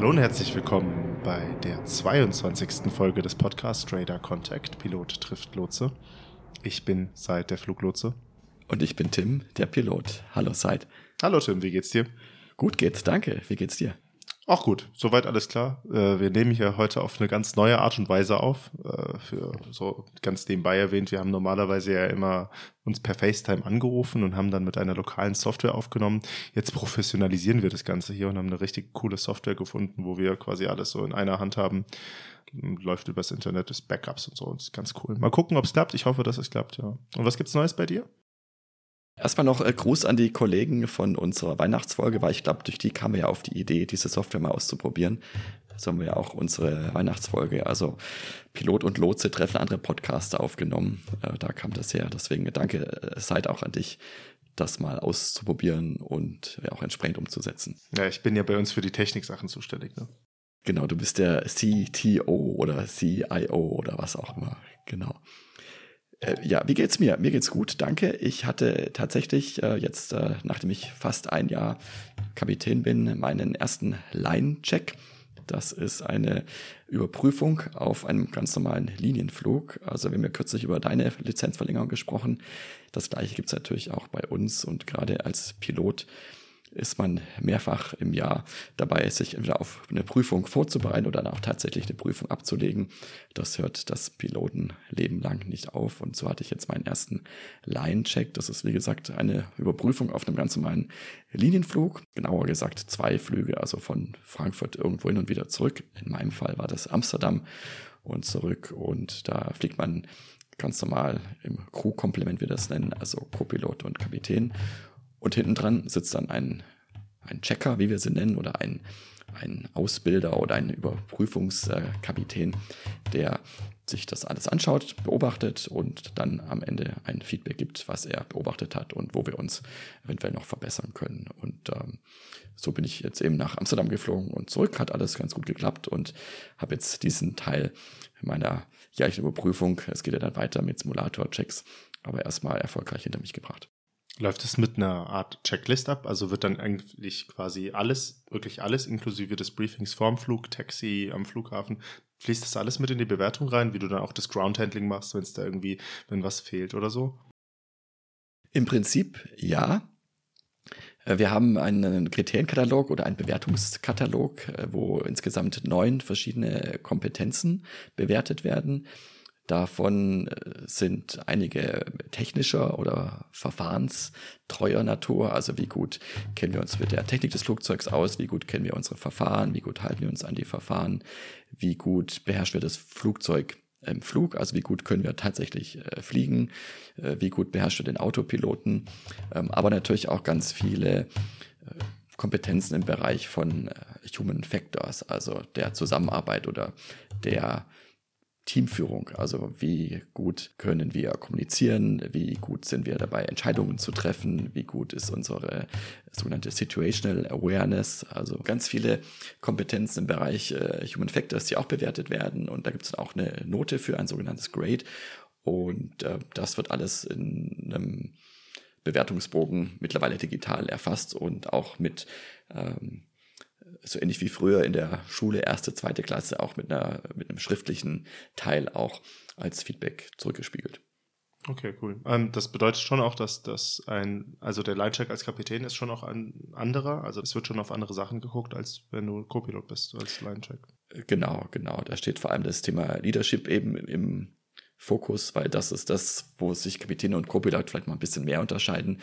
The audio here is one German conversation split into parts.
Hallo und herzlich willkommen bei der 22. Folge des Podcasts Radar Contact Pilot trifft Lotse. Ich bin Seid der Fluglotse. Und ich bin Tim, der Pilot. Hallo Seid. Hallo Tim, wie geht's dir? Gut geht's, danke. Wie geht's dir? Auch gut, soweit alles klar. Äh, wir nehmen hier heute auf eine ganz neue Art und Weise auf. Äh, für so ganz nebenbei erwähnt, wir haben normalerweise ja immer uns per FaceTime angerufen und haben dann mit einer lokalen Software aufgenommen. Jetzt professionalisieren wir das Ganze hier und haben eine richtig coole Software gefunden, wo wir quasi alles so in einer Hand haben. Läuft übers Internet, ist Backups und so. Und ist ganz cool. Mal gucken, ob es klappt. Ich hoffe, dass es klappt, ja. Und was gibt's Neues bei dir? Erstmal noch äh, Gruß an die Kollegen von unserer Weihnachtsfolge, weil ich glaube, durch die kamen wir ja auf die Idee, diese Software mal auszuprobieren. So haben wir ja auch unsere Weihnachtsfolge, also Pilot und Lotse treffen andere Podcaster aufgenommen. Äh, da kam das her. Deswegen danke, äh, seid auch an dich, das mal auszuprobieren und auch entsprechend umzusetzen. Ja, ich bin ja bei uns für die Techniksachen zuständig, ne? Genau, du bist der CTO oder CIO oder was auch immer. Genau. Äh, ja, wie geht's mir? Mir geht's gut, danke. Ich hatte tatsächlich äh, jetzt, äh, nachdem ich fast ein Jahr Kapitän bin, meinen ersten Line-Check. Das ist eine Überprüfung auf einem ganz normalen Linienflug. Also wir haben ja kürzlich über deine Lizenzverlängerung gesprochen. Das gleiche gibt's natürlich auch bei uns und gerade als Pilot ist man mehrfach im Jahr dabei, sich entweder auf eine Prüfung vorzubereiten oder dann auch tatsächlich eine Prüfung abzulegen. Das hört das Pilotenleben lang nicht auf. Und so hatte ich jetzt meinen ersten Line-Check. Das ist, wie gesagt, eine Überprüfung auf einem ganz normalen Linienflug. Genauer gesagt zwei Flüge, also von Frankfurt irgendwo hin und wieder zurück. In meinem Fall war das Amsterdam und zurück. Und da fliegt man ganz normal im Crew-Komplement, wie wir das nennen, also Copilot und Kapitän. Und hinten dran sitzt dann ein, ein Checker, wie wir sie nennen, oder ein, ein Ausbilder oder ein Überprüfungskapitän, der sich das alles anschaut, beobachtet und dann am Ende ein Feedback gibt, was er beobachtet hat und wo wir uns eventuell noch verbessern können. Und ähm, so bin ich jetzt eben nach Amsterdam geflogen und zurück, hat alles ganz gut geklappt und habe jetzt diesen Teil meiner jährlichen Überprüfung, es geht ja dann weiter mit Simulator-Checks, aber erstmal erfolgreich hinter mich gebracht. Läuft es mit einer Art Checklist ab? Also wird dann eigentlich quasi alles, wirklich alles, inklusive des Briefings vorm Flug, Taxi am Flughafen, fließt das alles mit in die Bewertung rein, wie du dann auch das Groundhandling machst, wenn es da irgendwie, wenn was fehlt oder so? Im Prinzip ja. Äh, wir haben einen Kriterienkatalog oder einen Bewertungskatalog, äh, wo insgesamt neun verschiedene Kompetenzen bewertet werden. Davon äh, sind einige technischer oder verfahrenstreuer Natur. Also wie gut kennen wir uns mit der Technik des Flugzeugs aus? Wie gut kennen wir unsere Verfahren? Wie gut halten wir uns an die Verfahren? Wie gut beherrschen wir das Flugzeug im Flug? Also wie gut können wir tatsächlich äh, fliegen? Äh, wie gut beherrschen wir den Autopiloten? Ähm, aber natürlich auch ganz viele Kompetenzen im Bereich von Human Factors, also der Zusammenarbeit oder der Teamführung. Also wie gut können wir kommunizieren, wie gut sind wir dabei, Entscheidungen zu treffen, wie gut ist unsere sogenannte Situational Awareness, also ganz viele Kompetenzen im Bereich äh, Human Factors, die auch bewertet werden. Und da gibt es auch eine Note für ein sogenanntes Grade. Und äh, das wird alles in einem Bewertungsbogen mittlerweile digital erfasst und auch mit ähm, so ähnlich wie früher in der Schule, erste, zweite Klasse, auch mit, einer, mit einem schriftlichen Teil auch als Feedback zurückgespiegelt. Okay, cool. Ähm, das bedeutet schon auch, dass das ein, also der Linecheck als Kapitän ist schon auch ein anderer, also es wird schon auf andere Sachen geguckt, als wenn du Co-Pilot bist als Linecheck. Genau, genau. Da steht vor allem das Thema Leadership eben im Fokus, weil das ist das, wo sich Kapitän und Co-Pilot vielleicht mal ein bisschen mehr unterscheiden.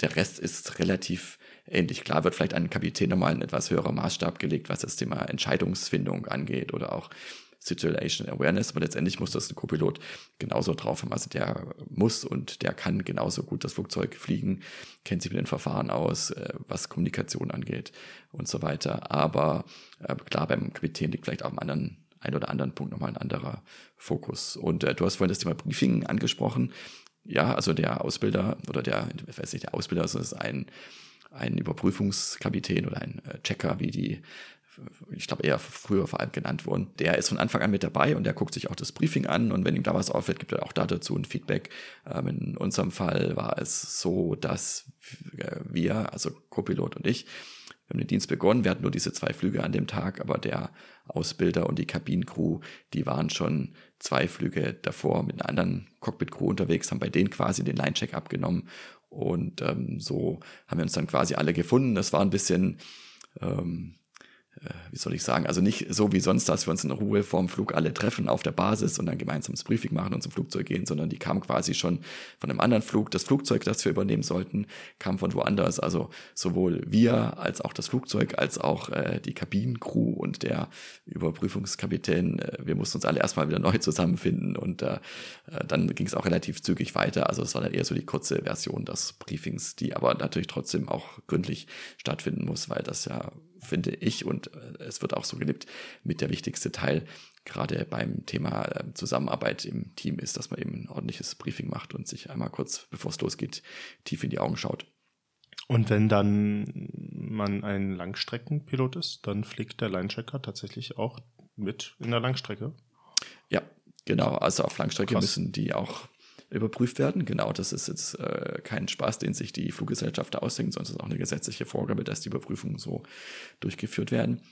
Der Rest ist relativ ähnlich. Klar wird vielleicht ein Kapitän nochmal ein etwas höherer Maßstab gelegt, was das Thema Entscheidungsfindung angeht oder auch Situation Awareness, aber letztendlich muss das ein Copilot genauso drauf haben. Also der muss und der kann genauso gut das Flugzeug fliegen, kennt sich mit den Verfahren aus, äh, was Kommunikation angeht und so weiter. Aber äh, klar, beim Kapitän liegt vielleicht auch am anderen ein oder anderen Punkt nochmal ein anderer Fokus. Und äh, du hast vorhin das Thema Briefing angesprochen. Ja, also der Ausbilder oder der, ich weiß nicht, der Ausbilder also ist ein ein Überprüfungskapitän oder ein äh, Checker, wie die, ich glaube eher früher vor allem genannt wurden. Der ist von Anfang an mit dabei und der guckt sich auch das Briefing an und wenn ihm da was auffällt, gibt er auch da dazu ein Feedback. Ähm, in unserem Fall war es so, dass äh, wir, also Copilot und ich, wir haben den Dienst begonnen, wir hatten nur diese zwei Flüge an dem Tag, aber der Ausbilder und die Kabinencrew, die waren schon zwei Flüge davor mit einer anderen Cockpit-Crew unterwegs, haben bei denen quasi den Line-Check abgenommen und ähm, so haben wir uns dann quasi alle gefunden. Das war ein bisschen ähm, äh, wie soll ich sagen, also nicht so wie sonst, dass wir uns in Ruhe vorm Flug alle treffen auf der Basis und dann gemeinsam das Briefing machen und zum Flugzeug gehen, sondern die kam quasi schon von einem anderen Flug. Das Flugzeug, das wir übernehmen sollten, kam von woanders. Also sowohl wir als auch das Flugzeug, als auch äh, die Kabinencrew und der Überprüfungskapitän. Äh, wir mussten uns alle erstmal wieder neu zusammenfinden und äh, äh dann ging es auch relativ zügig weiter. Also es war dann eher so die kurze Version des Briefings, die aber natürlich trotzdem auch gründlich stattfinden muss, weil das ja finde ich, und äh, es wird auch so gelebt, mit der wichtigste Teil, gerade beim Thema äh, Zusammenarbeit im Team ist, dass man eben ein ordentliches Briefing macht und sich einmal kurz, bevor es losgeht, tief in die Augen schaut. Und wenn dann man ein Langstreckenpilot ist, dann fliegt der Linechecker tatsächlich auch mit in der Langstrecke. Ja, genau. Also auf Langstrecke Krass. müssen die auch überprüft werden. Genau, das ist jetzt äh, kein Spaß, den sich die Fluggesellschaft ausdenkt, sondern es ist auch eine gesetzliche Vorgabe, dass die Überprüfungen so durchgeführt werden.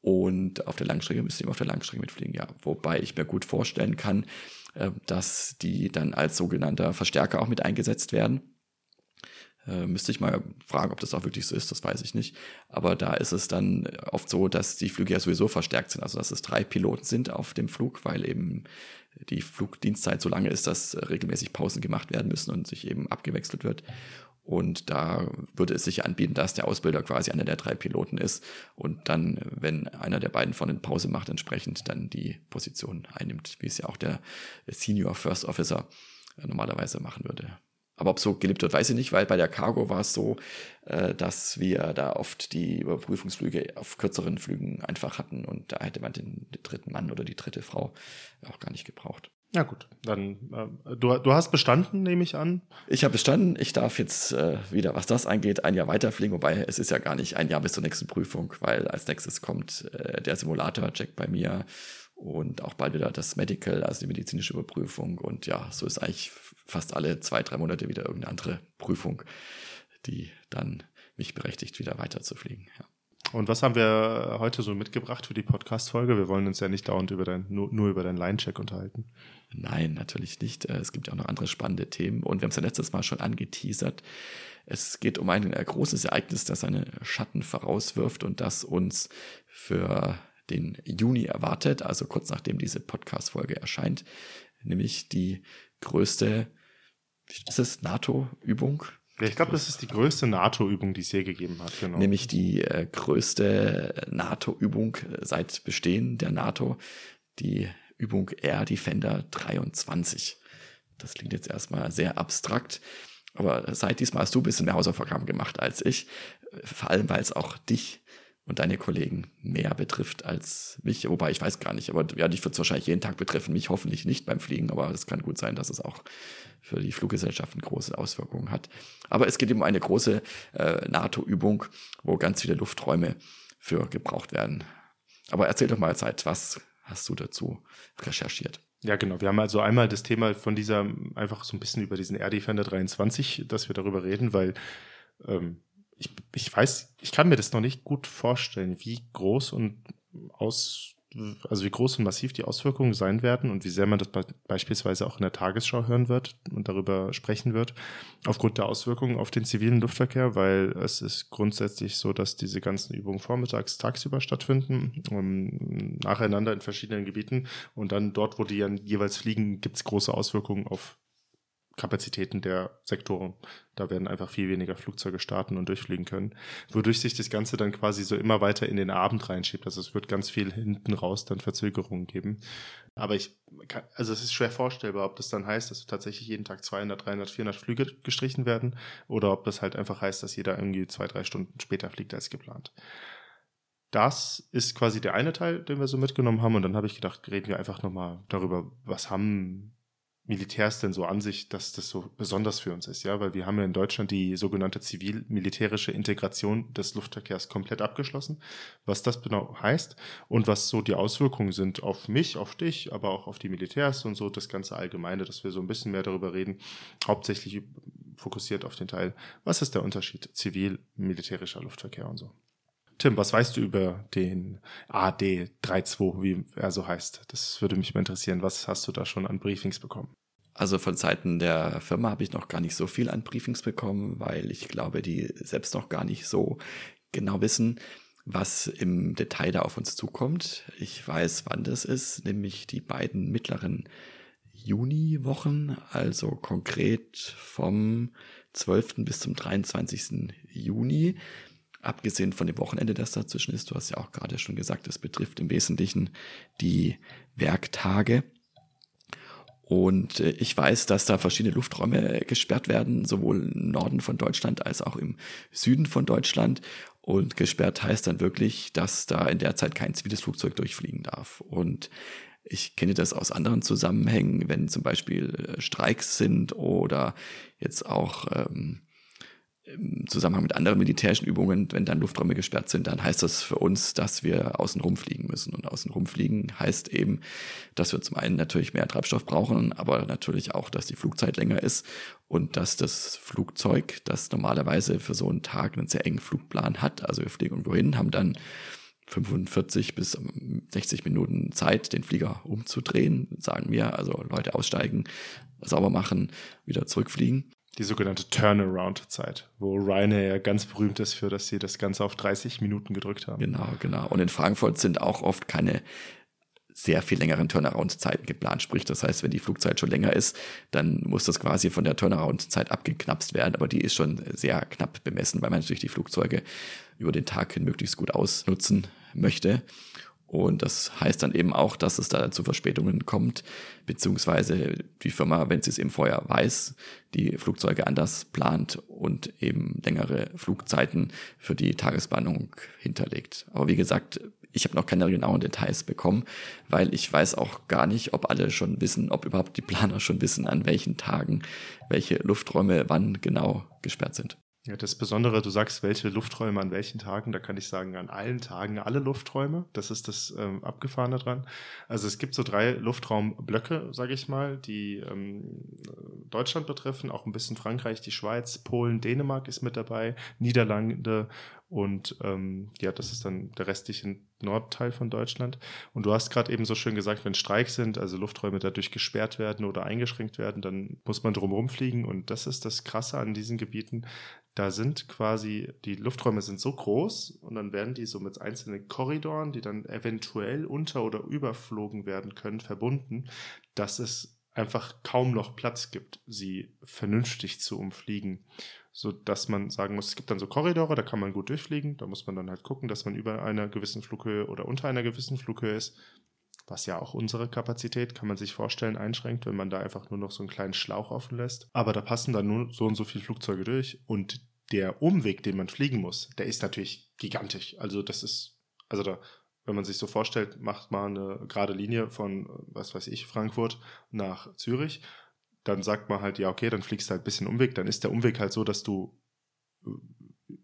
Und auf der Langstrecke müssen die auf der Langstrecke mitfliegen, ja. Wobei ich mir gut vorstellen kann, äh, dass die dann als sogenannter Verstärker auch mit eingesetzt werden. Äh, müsste ich mal fragen, ob das auch wirklich so ist, das weiß ich nicht. Aber da ist es dann oft so, dass die Flüge ja sowieso verstärkt sind, also dass es drei Piloten sind auf dem Flug, weil eben die Flugdienstzeit so lange ist, dass regelmäßig Pausen gemacht werden müssen und sich eben abgewechselt wird. Und da würde es sich anbieten, dass der Ausbilder quasi einer der drei Piloten ist und dann, wenn einer der beiden von den Pause macht, entsprechend dann die Position einnimmt, wie es ja auch der Senior First Officer normalerweise machen würde. Aber ob so gelebt wird, weiß ich nicht, weil bei der Cargo war es so, äh, dass wir da oft die Überprüfungsflüge auf kürzeren Flügen einfach hatten und da hätte man den, den dritten Mann oder die dritte Frau auch gar nicht gebraucht. Ja gut, dann äh, du, du hast bestanden, nehme ich an. Ich habe bestanden. Ich darf jetzt äh, wieder, was das angeht, ein Jahr weiterfliegen, wobei es ist ja gar nicht ein Jahr bis zur nächsten Prüfung, weil als nächstes kommt äh, der Simulator-Check bei mir und auch bald wieder das Medical, also die medizinische Überprüfung. Und ja, so ist eigentlich fast alle zwei, drei Monate wieder irgendeine andere Prüfung, die dann mich berechtigt, wieder weiterzufliegen. Ja. Und was haben wir heute so mitgebracht für die Podcast-Folge? Wir wollen uns ja nicht dauernd über dein, nur, nur über deinen Line-Check unterhalten. Nein, natürlich nicht. Äh, es gibt ja auch noch andere spannende Themen. Und wir haben es ja letztes Mal schon angeteasert. Es geht um ein äh, großes Ereignis, das seine Schatten vorauswirft und das uns für den Juni erwartet, also kurz nachdem diese Podcast-Folge erscheint, nämlich die größte, ist es, NATO-Übung? Ja, ich glaube, das ist die größte NATO-Übung, die es je gegeben hat. Genau. Nämlich die äh, größte NATO-Übung seit Bestehen der NATO, die Übung Air Defender 23. Das klingt jetzt erstmal sehr abstrakt, aber seit diesmal hast du ein bisschen mehr Hausaufgaben gemacht als ich, vor allem weil es auch dich und deine Kollegen mehr betrifft als mich. Wobei ich weiß gar nicht, aber ja, dich wird es wahrscheinlich jeden Tag betreffen, mich hoffentlich nicht beim Fliegen, aber es kann gut sein, dass es auch für die Fluggesellschaften große Auswirkungen hat. Aber es geht um eine große äh, NATO-Übung, wo ganz viele Lufträume für gebraucht werden. Aber erzähl doch mal Zeit, was hast du dazu recherchiert? Ja, genau. Wir haben also einmal das Thema von dieser, einfach so ein bisschen über diesen Air Defender 23, dass wir darüber reden, weil ähm, ich, ich weiß, ich kann mir das noch nicht gut vorstellen, wie groß und aus, also wie groß und massiv die Auswirkungen sein werden und wie sehr man das be beispielsweise auch in der Tagesschau hören wird und darüber sprechen wird, aufgrund der Auswirkungen auf den zivilen Luftverkehr, weil es ist grundsätzlich so, dass diese ganzen Übungen vormittags, tagsüber stattfinden, um, nacheinander in verschiedenen Gebieten und dann dort, wo die dann jeweils fliegen, gibt es große Auswirkungen auf Kapazitäten der Sektoren. Da werden einfach viel weniger Flugzeuge starten und durchfliegen können, wodurch sich das Ganze dann quasi so immer weiter in den Abend reinschiebt. Also es wird ganz viel hinten raus dann Verzögerungen geben. Aber ich kann, also es ist schwer vorstellbar, ob das dann heißt, dass tatsächlich jeden Tag 200, 300, 400 Flüge gestrichen werden oder ob das halt einfach heißt, dass jeder irgendwie zwei, drei Stunden später fliegt als geplant. Das ist quasi der eine Teil, den wir so mitgenommen haben. Und dann habe ich gedacht, reden wir einfach nochmal darüber, was haben Militärs denn so an sich, dass das so besonders für uns ist, ja, weil wir haben ja in Deutschland die sogenannte zivil-militärische Integration des Luftverkehrs komplett abgeschlossen, was das genau heißt und was so die Auswirkungen sind auf mich, auf dich, aber auch auf die Militärs und so das ganze Allgemeine, dass wir so ein bisschen mehr darüber reden, hauptsächlich fokussiert auf den Teil, was ist der Unterschied zivil-militärischer Luftverkehr und so. Tim, was weißt du über den AD32, wie er so heißt? Das würde mich mal interessieren. Was hast du da schon an Briefings bekommen? Also von Seiten der Firma habe ich noch gar nicht so viel an Briefings bekommen, weil ich glaube, die selbst noch gar nicht so genau wissen, was im Detail da auf uns zukommt. Ich weiß, wann das ist, nämlich die beiden mittleren Juniwochen, also konkret vom 12. bis zum 23. Juni. Abgesehen von dem Wochenende, das dazwischen ist, du hast ja auch gerade schon gesagt, es betrifft im Wesentlichen die Werktage. Und äh, ich weiß, dass da verschiedene Lufträume gesperrt werden, sowohl im Norden von Deutschland als auch im Süden von Deutschland. Und gesperrt heißt dann wirklich, dass da in der Zeit kein ziviles Flugzeug durchfliegen darf. Und ich kenne das aus anderen Zusammenhängen, wenn zum Beispiel äh, Streiks sind oder jetzt auch ähm, im Zusammenhang mit anderen militärischen Übungen, wenn dann Lufträume gesperrt sind, dann heißt das für uns, dass wir außen rumfliegen müssen. Und außen rumfliegen heißt eben, dass wir zum einen natürlich mehr Treibstoff brauchen, aber natürlich auch, dass die Flugzeit länger ist und dass das Flugzeug, das normalerweise für so einen Tag einen sehr engen Flugplan hat, also wir fliegen irgendwo hin, haben dann 45 bis 60 Minuten Zeit, den Flieger umzudrehen, sagen wir, also Leute aussteigen, sauber machen, wieder zurückfliegen die sogenannte Turnaround-Zeit, wo Ryanair ganz berühmt ist für, dass sie das Ganze auf 30 Minuten gedrückt haben. Genau, genau. Und in Frankfurt sind auch oft keine sehr viel längeren Turnaround-Zeiten geplant. Sprich, das heißt, wenn die Flugzeit schon länger ist, dann muss das quasi von der Turnaround-Zeit abgeknapst werden. Aber die ist schon sehr knapp bemessen, weil man natürlich die Flugzeuge über den Tag hin möglichst gut ausnutzen möchte. Und das heißt dann eben auch, dass es da zu Verspätungen kommt, beziehungsweise die Firma, wenn sie es eben vorher weiß, die Flugzeuge anders plant und eben längere Flugzeiten für die Tagesplanung hinterlegt. Aber wie gesagt, ich habe noch keine genauen Details bekommen, weil ich weiß auch gar nicht, ob alle schon wissen, ob überhaupt die Planer schon wissen, an welchen Tagen welche Lufträume wann genau gesperrt sind. Ja, das Besondere, du sagst, welche Lufträume an welchen Tagen, da kann ich sagen, an allen Tagen alle Lufträume. Das ist das ähm, Abgefahrene dran. Also es gibt so drei Luftraumblöcke, sage ich mal, die ähm, Deutschland betreffen, auch ein bisschen Frankreich, die Schweiz, Polen, Dänemark ist mit dabei, Niederlande und ähm, ja, das ist dann der restliche Nordteil von Deutschland. Und du hast gerade eben so schön gesagt, wenn Streiks sind, also Lufträume dadurch gesperrt werden oder eingeschränkt werden, dann muss man drumherum fliegen. Und das ist das Krasse an diesen Gebieten. Da sind quasi, die Lufträume sind so groß und dann werden die so mit einzelnen Korridoren, die dann eventuell unter- oder überflogen werden können, verbunden, dass es einfach kaum noch Platz gibt, sie vernünftig zu umfliegen so dass man sagen muss, es gibt dann so Korridore, da kann man gut durchfliegen. Da muss man dann halt gucken, dass man über einer gewissen Flughöhe oder unter einer gewissen Flughöhe ist. Was ja auch unsere Kapazität, kann man sich vorstellen, einschränkt, wenn man da einfach nur noch so einen kleinen Schlauch offen lässt. Aber da passen dann nur so und so viele Flugzeuge durch. Und der Umweg, den man fliegen muss, der ist natürlich gigantisch. Also das ist, also da, wenn man sich so vorstellt, macht man eine gerade Linie von, was weiß ich, Frankfurt nach Zürich dann sagt man halt, ja, okay, dann fliegst du halt ein bisschen Umweg. Dann ist der Umweg halt so, dass du äh,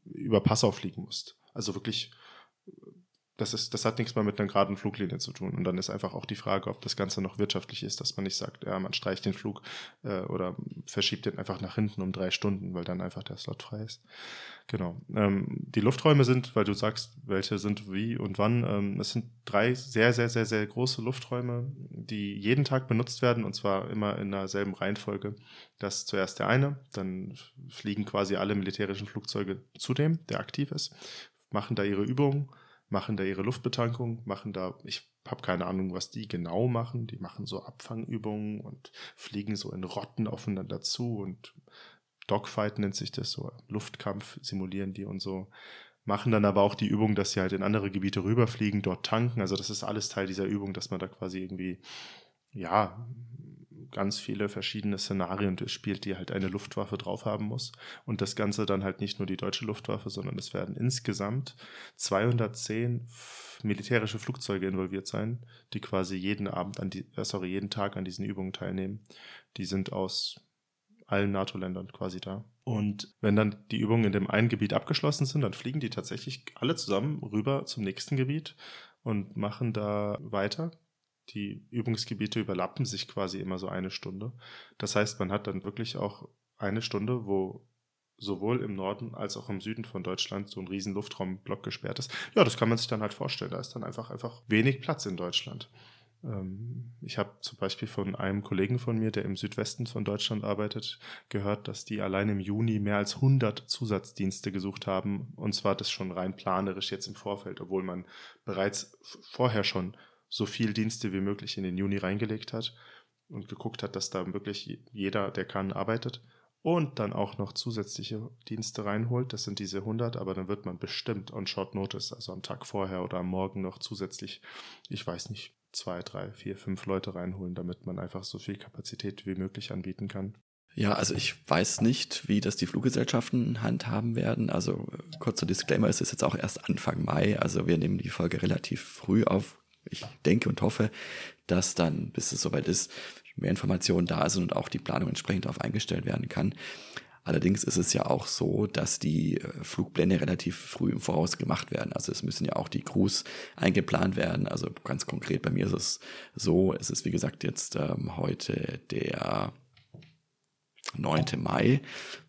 über Passau fliegen musst. Also wirklich, das, ist, das hat nichts mehr mit einer geraden Fluglinie zu tun. Und dann ist einfach auch die Frage, ob das Ganze noch wirtschaftlich ist, dass man nicht sagt, ja, man streicht den Flug äh, oder verschiebt den einfach nach hinten um drei Stunden, weil dann einfach der Slot frei ist. Genau. Ähm, die Lufträume sind, weil du sagst, welche sind wie und wann, ähm, es sind drei sehr, sehr, sehr, sehr große Lufträume, die jeden Tag benutzt werden und zwar immer in derselben Reihenfolge. Das ist zuerst der eine, dann fliegen quasi alle militärischen Flugzeuge zu dem, der aktiv ist, machen da ihre Übungen, machen da ihre Luftbetankung, machen da, ich habe keine Ahnung, was die genau machen. Die machen so Abfangübungen und fliegen so in Rotten aufeinander zu und Dogfight nennt sich das so, Luftkampf simulieren die und so. Machen dann aber auch die Übung, dass sie halt in andere Gebiete rüberfliegen, dort tanken. Also das ist alles Teil dieser Übung, dass man da quasi irgendwie, ja, ganz viele verschiedene Szenarien durchspielt, die halt eine Luftwaffe drauf haben muss. Und das Ganze dann halt nicht nur die deutsche Luftwaffe, sondern es werden insgesamt 210 militärische Flugzeuge involviert sein, die quasi jeden Abend an die, äh, sorry, jeden Tag an diesen Übungen teilnehmen. Die sind aus allen NATO-Ländern quasi da. Und wenn dann die Übungen in dem einen Gebiet abgeschlossen sind, dann fliegen die tatsächlich alle zusammen rüber zum nächsten Gebiet und machen da weiter. Die Übungsgebiete überlappen sich quasi immer so eine Stunde. Das heißt, man hat dann wirklich auch eine Stunde, wo sowohl im Norden als auch im Süden von Deutschland so ein riesen Luftraumblock gesperrt ist. Ja, das kann man sich dann halt vorstellen. Da ist dann einfach, einfach wenig Platz in Deutschland. Ähm, ich habe zum Beispiel von einem Kollegen von mir, der im Südwesten von Deutschland arbeitet, gehört, dass die allein im Juni mehr als 100 Zusatzdienste gesucht haben. Und zwar das schon rein planerisch jetzt im Vorfeld, obwohl man bereits vorher schon so viel Dienste wie möglich in den Juni reingelegt hat und geguckt hat, dass da wirklich jeder, der kann, arbeitet und dann auch noch zusätzliche Dienste reinholt, das sind diese 100, aber dann wird man bestimmt on Short Notice, also am Tag vorher oder am Morgen noch zusätzlich, ich weiß nicht, zwei, drei, vier, fünf Leute reinholen, damit man einfach so viel Kapazität wie möglich anbieten kann. Ja, also ich weiß nicht, wie das die Fluggesellschaften handhaben werden. Also kurzer Disclaimer, es ist jetzt auch erst Anfang Mai, also wir nehmen die Folge relativ früh auf. Ich denke und hoffe, dass dann, bis es soweit ist, mehr Informationen da sind und auch die Planung entsprechend darauf eingestellt werden kann. Allerdings ist es ja auch so, dass die äh, Flugpläne relativ früh im Voraus gemacht werden. Also es müssen ja auch die Crews eingeplant werden. Also ganz konkret bei mir ist es so, es ist wie gesagt jetzt ähm, heute der 9. Mai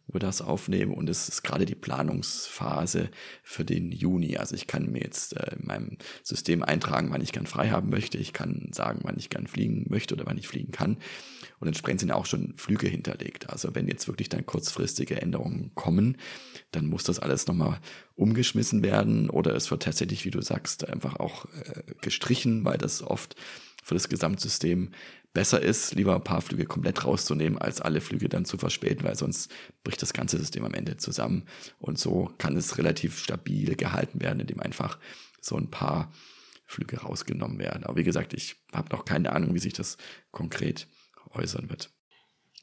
wir das aufnehmen und es ist gerade die Planungsphase für den Juni. Also ich kann mir jetzt äh, in meinem System eintragen, wann ich gern frei haben möchte. Ich kann sagen, wann ich gern fliegen möchte oder wann ich fliegen kann. Und entsprechend sind auch schon Flüge hinterlegt. Also wenn jetzt wirklich dann kurzfristige Änderungen kommen, dann muss das alles nochmal umgeschmissen werden oder es wird tatsächlich, wie du sagst, einfach auch äh, gestrichen, weil das oft für das Gesamtsystem besser ist, lieber ein paar Flüge komplett rauszunehmen, als alle Flüge dann zu verspäten, weil sonst bricht das ganze System am Ende zusammen. Und so kann es relativ stabil gehalten werden, indem einfach so ein paar Flüge rausgenommen werden. Aber wie gesagt, ich habe noch keine Ahnung, wie sich das konkret äußern wird.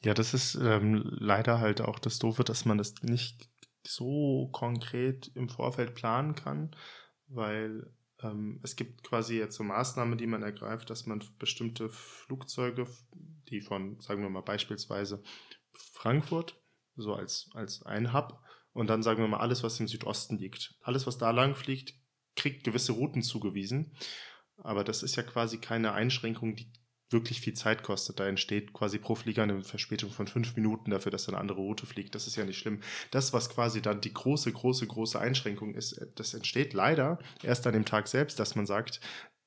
Ja, das ist ähm, leider halt auch das Doofe, dass man das nicht so konkret im Vorfeld planen kann, weil es gibt quasi jetzt so Maßnahmen, die man ergreift, dass man bestimmte Flugzeuge, die von, sagen wir mal beispielsweise Frankfurt, so als, als ein Hub, und dann sagen wir mal alles, was im Südosten liegt. Alles, was da lang fliegt, kriegt gewisse Routen zugewiesen. Aber das ist ja quasi keine Einschränkung, die wirklich viel Zeit kostet. Da entsteht quasi pro Flieger eine Verspätung von fünf Minuten dafür, dass eine andere Route fliegt. Das ist ja nicht schlimm. Das, was quasi dann die große, große, große Einschränkung ist, äh, das entsteht leider erst an dem Tag selbst, dass man sagt,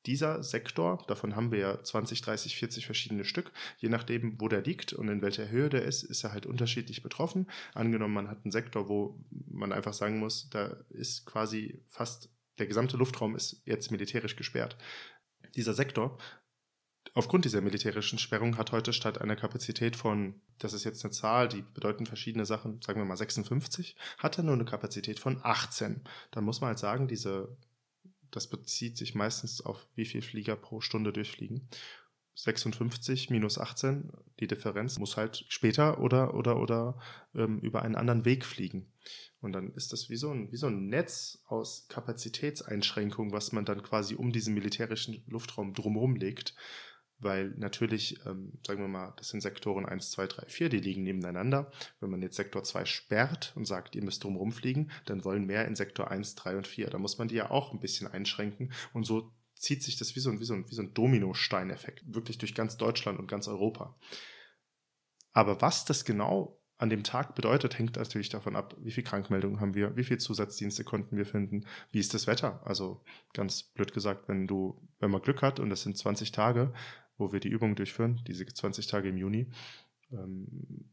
dieser Sektor, davon haben wir ja 20, 30, 40 verschiedene Stück, je nachdem, wo der liegt und in welcher Höhe der ist, ist er halt unterschiedlich betroffen. Angenommen, man hat einen Sektor, wo man einfach sagen muss, da ist quasi fast der gesamte Luftraum ist jetzt militärisch gesperrt. Dieser Sektor Aufgrund dieser militärischen Sperrung hat heute statt einer Kapazität von, das ist jetzt eine Zahl, die bedeuten verschiedene Sachen, sagen wir mal 56, hat er nur eine Kapazität von 18. Dann muss man halt sagen, diese, das bezieht sich meistens auf wie viel Flieger pro Stunde durchfliegen. 56 minus 18, die Differenz muss halt später oder, oder, oder ähm, über einen anderen Weg fliegen. Und dann ist das wie so, ein, wie so ein Netz aus Kapazitätseinschränkungen, was man dann quasi um diesen militärischen Luftraum drumherum legt weil natürlich, ähm, sagen wir mal, das sind Sektoren 1, 2, 3, 4, die liegen nebeneinander. Wenn man jetzt Sektor 2 sperrt und sagt, ihr müsst drumherum fliegen, dann wollen mehr in Sektor 1, 3 und 4. Da muss man die ja auch ein bisschen einschränken und so zieht sich das wie so ein, wie so ein, wie so ein Dominosteineffekt, wirklich durch ganz Deutschland und ganz Europa. Aber was das genau an dem Tag bedeutet, hängt natürlich davon ab, wie viel Krankmeldungen haben wir, wie viel Zusatzdienste konnten wir finden, wie ist das Wetter. Also ganz blöd gesagt, wenn du, wenn man Glück hat und das sind 20 Tage, wo wir die Übung durchführen, diese 20 Tage im Juni, ähm,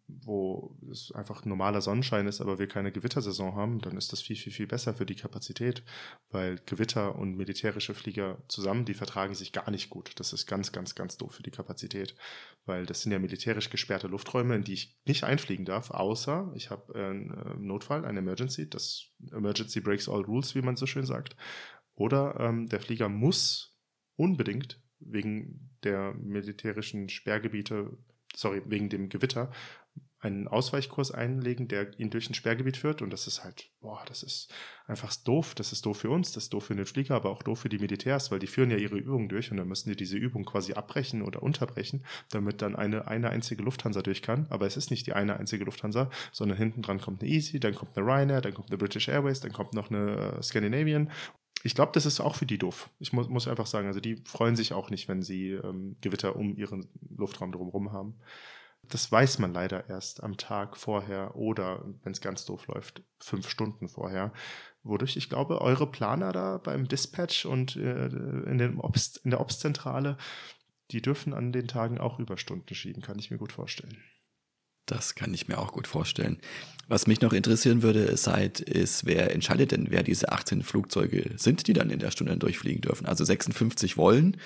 wo es einfach normaler Sonnenschein ist, aber wir keine Gewittersaison haben, dann ist das viel, viel, viel besser für die Kapazität, weil Gewitter und militärische Flieger zusammen, die vertragen sich gar nicht gut. Das ist ganz, ganz, ganz doof für die Kapazität, weil das sind ja militärisch gesperrte Lufträume, in die ich nicht einfliegen darf, außer ich habe einen äh, Notfall, eine Emergency, das Emergency breaks all rules, wie man so schön sagt. Oder ähm, der Flieger muss unbedingt wegen der militärischen Sperrgebiete, sorry, wegen dem Gewitter, einen Ausweichkurs einlegen, der ihn durch ein Sperrgebiet führt. Und das ist halt, boah, das ist einfach doof. Das ist doof für uns, das ist doof für den Flieger, aber auch doof für die Militärs, weil die führen ja ihre Übungen durch und dann müssen die diese Übung quasi abbrechen oder unterbrechen, damit dann eine, eine einzige Lufthansa durch kann. Aber es ist nicht die eine einzige Lufthansa, sondern hinten dran kommt eine Easy, dann kommt eine Ryanair, dann kommt eine British Airways, dann kommt noch eine äh, Scandinavian ich glaube, das ist auch für die doof. Ich muss, muss einfach sagen, also die freuen sich auch nicht, wenn sie ähm, Gewitter um ihren Luftraum drumherum haben. Das weiß man leider erst am Tag vorher oder, wenn es ganz doof läuft, fünf Stunden vorher. Wodurch ich glaube, eure Planer da beim Dispatch und äh, in, den Obst, in der Obstzentrale, die dürfen an den Tagen auch Überstunden schieben, kann ich mir gut vorstellen. Das kann ich mir auch gut vorstellen. Was mich noch interessieren würde, seid, ist, wer entscheidet denn, wer diese 18 Flugzeuge sind, die dann in der Stunde durchfliegen dürfen? Also 56 wollen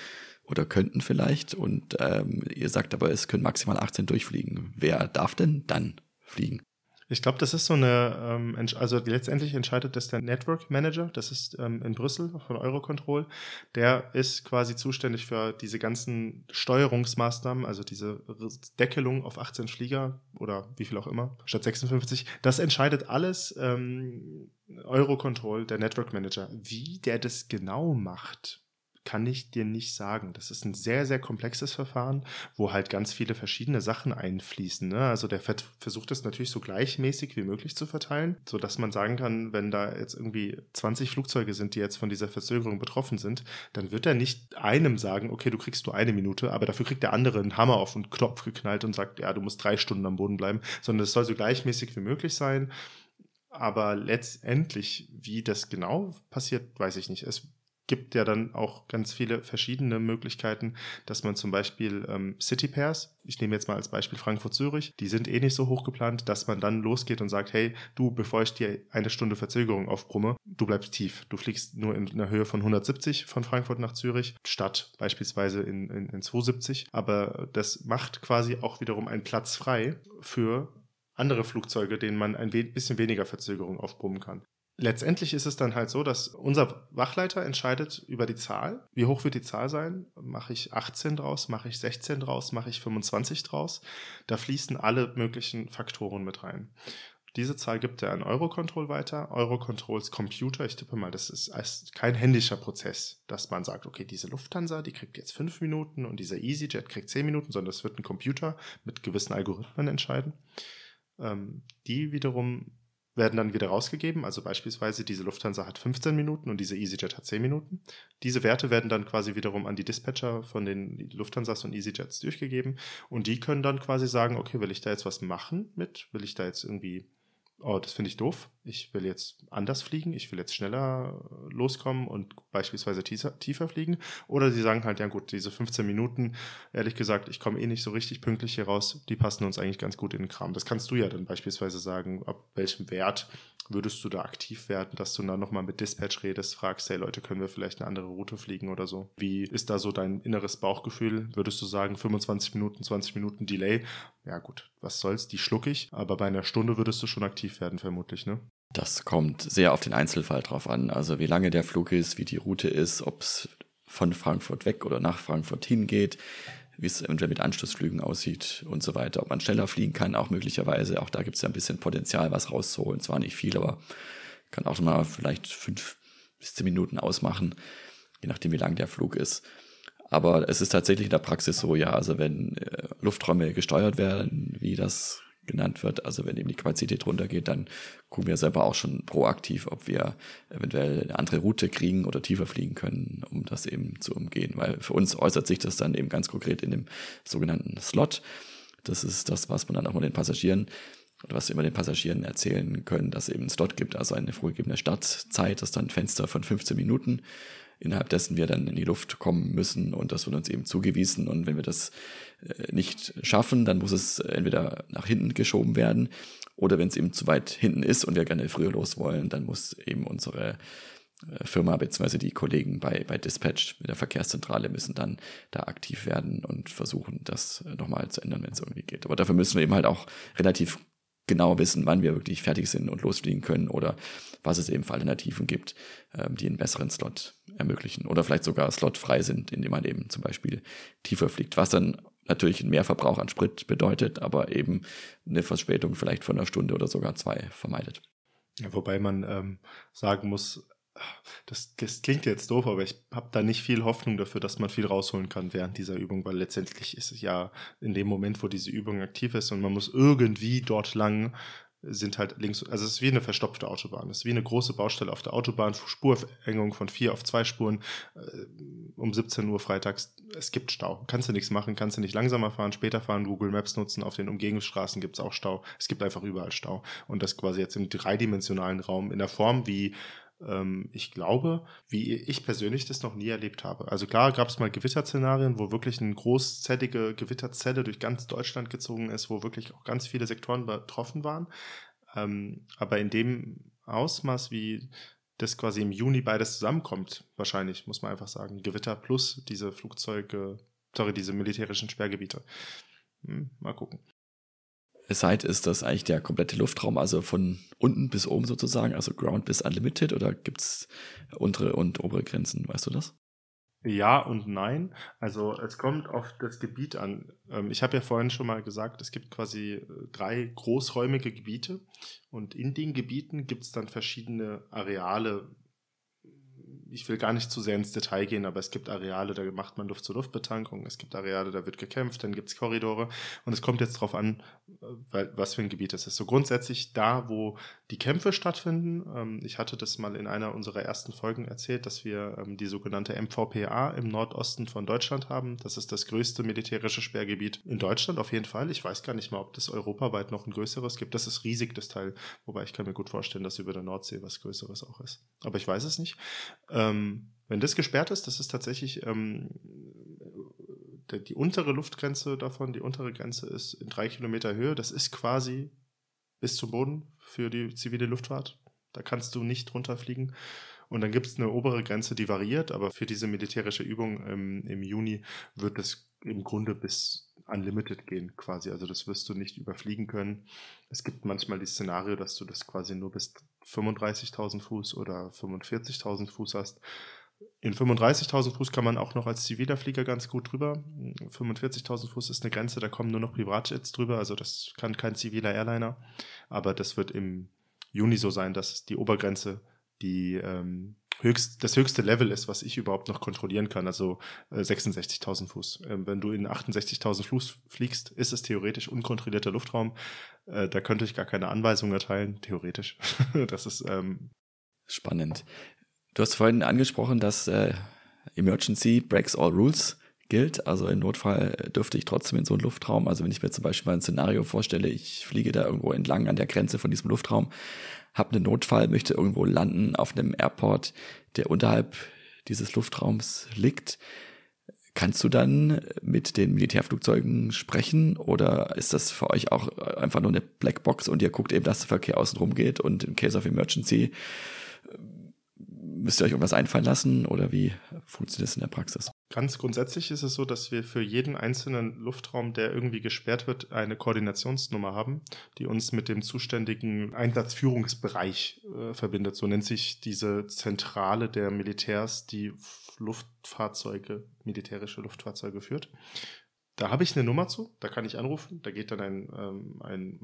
oder könnten vielleicht und ähm, ihr sagt aber, es können maximal 18 durchfliegen. Wer darf denn dann fliegen? Ich glaube, das ist so eine, ähm, also letztendlich entscheidet das der Network Manager, das ist ähm, in Brüssel von Eurocontrol. Der ist quasi zuständig für diese ganzen Steuerungsmaßnahmen, also diese Deckelung auf 18 Flieger oder wie viel auch immer, statt 56. Das entscheidet alles ähm, Eurocontrol, der Network Manager. Wie der das genau macht, kann ich dir nicht sagen. Das ist ein sehr, sehr komplexes Verfahren, wo halt ganz viele verschiedene Sachen einfließen. Ne? Also der versucht es natürlich so gleichmäßig wie möglich zu verteilen, sodass man sagen kann, wenn da jetzt irgendwie 20 Flugzeuge sind, die jetzt von dieser Verzögerung betroffen sind, dann wird er nicht einem sagen, okay, du kriegst nur eine Minute, aber dafür kriegt der andere einen Hammer auf den Knopf geknallt und sagt, ja, du musst drei Stunden am Boden bleiben, sondern es soll so gleichmäßig wie möglich sein. Aber letztendlich, wie das genau passiert, weiß ich nicht. Es gibt ja dann auch ganz viele verschiedene Möglichkeiten, dass man zum Beispiel ähm, City Pairs, ich nehme jetzt mal als Beispiel Frankfurt-Zürich, die sind eh nicht so hoch geplant, dass man dann losgeht und sagt, hey, du, bevor ich dir eine Stunde Verzögerung aufbrumme, du bleibst tief. Du fliegst nur in einer Höhe von 170 von Frankfurt nach Zürich, statt beispielsweise in, in, in 270. Aber das macht quasi auch wiederum einen Platz frei für andere Flugzeuge, denen man ein bisschen weniger Verzögerung aufbrummen kann letztendlich ist es dann halt so, dass unser Wachleiter entscheidet über die Zahl. Wie hoch wird die Zahl sein? Mache ich 18 draus? Mache ich 16 draus? Mache ich 25 draus? Da fließen alle möglichen Faktoren mit rein. Diese Zahl gibt er an Eurocontrol weiter. Eurocontrols Computer, ich tippe mal, das ist kein händischer Prozess, dass man sagt, okay, diese Lufthansa, die kriegt jetzt fünf Minuten und dieser EasyJet kriegt zehn Minuten, sondern das wird ein Computer mit gewissen Algorithmen entscheiden. Ähm, die wiederum werden dann wieder rausgegeben. Also beispielsweise diese Lufthansa hat 15 Minuten und diese EasyJet hat 10 Minuten. Diese Werte werden dann quasi wiederum an die Dispatcher von den Lufthansas und EasyJets durchgegeben und die können dann quasi sagen, okay, will ich da jetzt was machen mit? Will ich da jetzt irgendwie oh, das finde ich doof, ich will jetzt anders fliegen, ich will jetzt schneller äh, loskommen und beispielsweise tiefer, tiefer fliegen. Oder sie sagen halt, ja gut, diese 15 Minuten, ehrlich gesagt, ich komme eh nicht so richtig pünktlich hier raus, die passen uns eigentlich ganz gut in den Kram. Das kannst du ja dann beispielsweise sagen, ab welchem Wert würdest du da aktiv werden, dass du dann nochmal mit Dispatch redest, fragst, hey Leute, können wir vielleicht eine andere Route fliegen oder so? Wie ist da so dein inneres Bauchgefühl? Würdest du sagen, 25 Minuten, 20 Minuten Delay? Ja gut, was soll's, die schluck ich. Aber bei einer Stunde würdest du schon aktiv werden, vermutlich, ne? Das kommt sehr auf den Einzelfall drauf an. Also wie lange der Flug ist, wie die Route ist, ob es von Frankfurt weg oder nach Frankfurt hingeht wie es eventuell mit Anschlussflügen aussieht und so weiter. Ob man schneller fliegen kann, auch möglicherweise. Auch da gibt es ja ein bisschen Potenzial, was rauszuholen. Zwar nicht viel, aber kann auch mal vielleicht fünf bis zehn Minuten ausmachen, je nachdem, wie lang der Flug ist. Aber es ist tatsächlich in der Praxis so, ja, also wenn äh, Lufträume gesteuert werden, wie das genannt wird. Also wenn eben die Kapazität runtergeht, dann gucken wir selber auch schon proaktiv, ob wir eventuell eine andere Route kriegen oder tiefer fliegen können, um das eben zu umgehen. Weil für uns äußert sich das dann eben ganz konkret in dem sogenannten Slot. Das ist das, was man dann auch mal den Passagieren oder was wir immer den Passagieren erzählen können, dass es eben einen Slot gibt, also eine vorgegebene Startzeit, das ist dann ein Fenster von 15 Minuten innerhalb dessen wir dann in die Luft kommen müssen und das wird uns eben zugewiesen und wenn wir das äh, nicht schaffen, dann muss es entweder nach hinten geschoben werden oder wenn es eben zu weit hinten ist und wir gerne früher los wollen, dann muss eben unsere äh, Firma bzw. die Kollegen bei, bei Dispatch mit der Verkehrszentrale müssen dann da aktiv werden und versuchen, das nochmal zu ändern, wenn es irgendwie geht. Aber dafür müssen wir eben halt auch relativ genau wissen, wann wir wirklich fertig sind und losfliegen können oder was es eben für Alternativen gibt, ähm, die einen besseren Slot ermöglichen oder vielleicht sogar slotfrei sind, indem man eben zum Beispiel tiefer fliegt, was dann natürlich einen Mehrverbrauch an Sprit bedeutet, aber eben eine Verspätung vielleicht von einer Stunde oder sogar zwei vermeidet. Ja, wobei man ähm, sagen muss, das, das klingt jetzt doof, aber ich habe da nicht viel Hoffnung dafür, dass man viel rausholen kann während dieser Übung, weil letztendlich ist es ja in dem Moment, wo diese Übung aktiv ist und man muss irgendwie dort lang, sind halt links, also es ist wie eine verstopfte Autobahn. Es ist wie eine große Baustelle auf der Autobahn, Spurverengung von vier auf zwei Spuren, äh, um 17 Uhr freitags. Es gibt Stau. Kannst du nichts machen, kannst du nicht langsamer fahren, später fahren, Google Maps nutzen. Auf den Umgehungsstraßen gibt es auch Stau. Es gibt einfach überall Stau. Und das quasi jetzt im dreidimensionalen Raum in der Form wie ähm, ich glaube, wie ich persönlich das noch nie erlebt habe. Also klar gab es mal Gewitterszenarien, wo wirklich eine großzellige Gewitterzelle durch ganz Deutschland gezogen ist, wo wirklich auch ganz viele Sektoren betroffen waren. Ähm, aber in dem Ausmaß, wie das quasi im Juni beides zusammenkommt, wahrscheinlich, muss man einfach sagen, Gewitter plus diese Flugzeuge, sorry, diese militärischen Sperrgebiete. Hm, mal gucken. Site ist das eigentlich der komplette Luftraum, also von unten bis oben sozusagen, also Ground bis Unlimited oder gibt es untere und obere Grenzen, weißt du das? Ja und nein. Also es kommt auf das Gebiet an. Ähm, ich habe ja vorhin schon mal gesagt, es gibt quasi äh, drei großräumige Gebiete und in den Gebieten gibt es dann verschiedene Areale, ich will gar nicht zu sehr ins Detail gehen, aber es gibt Areale, da macht man Luft-zu-Luft-Betankung, es gibt Areale, da wird gekämpft, dann gibt es Korridore und es kommt jetzt darauf an, weil, was für ein Gebiet es ist. So grundsätzlich da, wo die Kämpfe stattfinden, ähm, ich hatte das mal in einer unserer ersten Folgen erzählt, dass wir ähm, die sogenannte MVPA im Nordosten von Deutschland haben. Das ist das größte militärische Sperrgebiet in Deutschland auf jeden Fall. Ich weiß gar nicht mal, ob das europaweit noch ein größeres gibt. Das ist riesig, das Teil, wobei ich kann mir gut vorstellen, dass über der Nordsee was Größeres auch ist. Aber ich weiß es nicht. Ähm, wenn das gesperrt ist, das ist tatsächlich ähm, die, die untere Luftgrenze davon, die untere Grenze ist in drei Kilometer Höhe. Das ist quasi bis zum Boden für die zivile Luftfahrt. Da kannst du nicht runterfliegen. Und dann gibt es eine obere Grenze, die variiert, aber für diese militärische Übung im, im Juni wird es im Grunde bis unlimited gehen quasi. Also das wirst du nicht überfliegen können. Es gibt manchmal die Szenario, dass du das quasi nur bis 35.000 Fuß oder 45.000 Fuß hast. In 35.000 Fuß kann man auch noch als ziviler Flieger ganz gut drüber. 45.000 Fuß ist eine Grenze, da kommen nur noch Privatjets drüber, also das kann kein ziviler Airliner. Aber das wird im Juni so sein, dass die Obergrenze die ähm, höchst, das höchste Level ist, was ich überhaupt noch kontrollieren kann, also äh, 66.000 Fuß. Ähm, wenn du in 68.000 Fuß fliegst, ist es theoretisch unkontrollierter Luftraum. Äh, da könnte ich gar keine Anweisung erteilen, theoretisch. das ist ähm, spannend. Du hast vorhin angesprochen, dass äh, Emergency breaks all rules gilt. Also im Notfall dürfte ich trotzdem in so einen Luftraum. Also wenn ich mir zum Beispiel mal ein Szenario vorstelle, ich fliege da irgendwo entlang an der Grenze von diesem Luftraum, habe einen Notfall, möchte irgendwo landen auf einem Airport, der unterhalb dieses Luftraums liegt. Kannst du dann mit den Militärflugzeugen sprechen oder ist das für euch auch einfach nur eine Blackbox und ihr guckt eben, dass der Verkehr außen rum geht und in Case of Emergency müsst ihr euch irgendwas einfallen lassen oder wie funktioniert das in der Praxis? Ganz grundsätzlich ist es so, dass wir für jeden einzelnen Luftraum, der irgendwie gesperrt wird, eine Koordinationsnummer haben, die uns mit dem zuständigen Einsatzführungsbereich äh, verbindet. So nennt sich diese Zentrale der Militärs, die Luftfahrzeuge, militärische Luftfahrzeuge führt. Da habe ich eine Nummer zu, da kann ich anrufen. Da geht dann ein, ähm, ein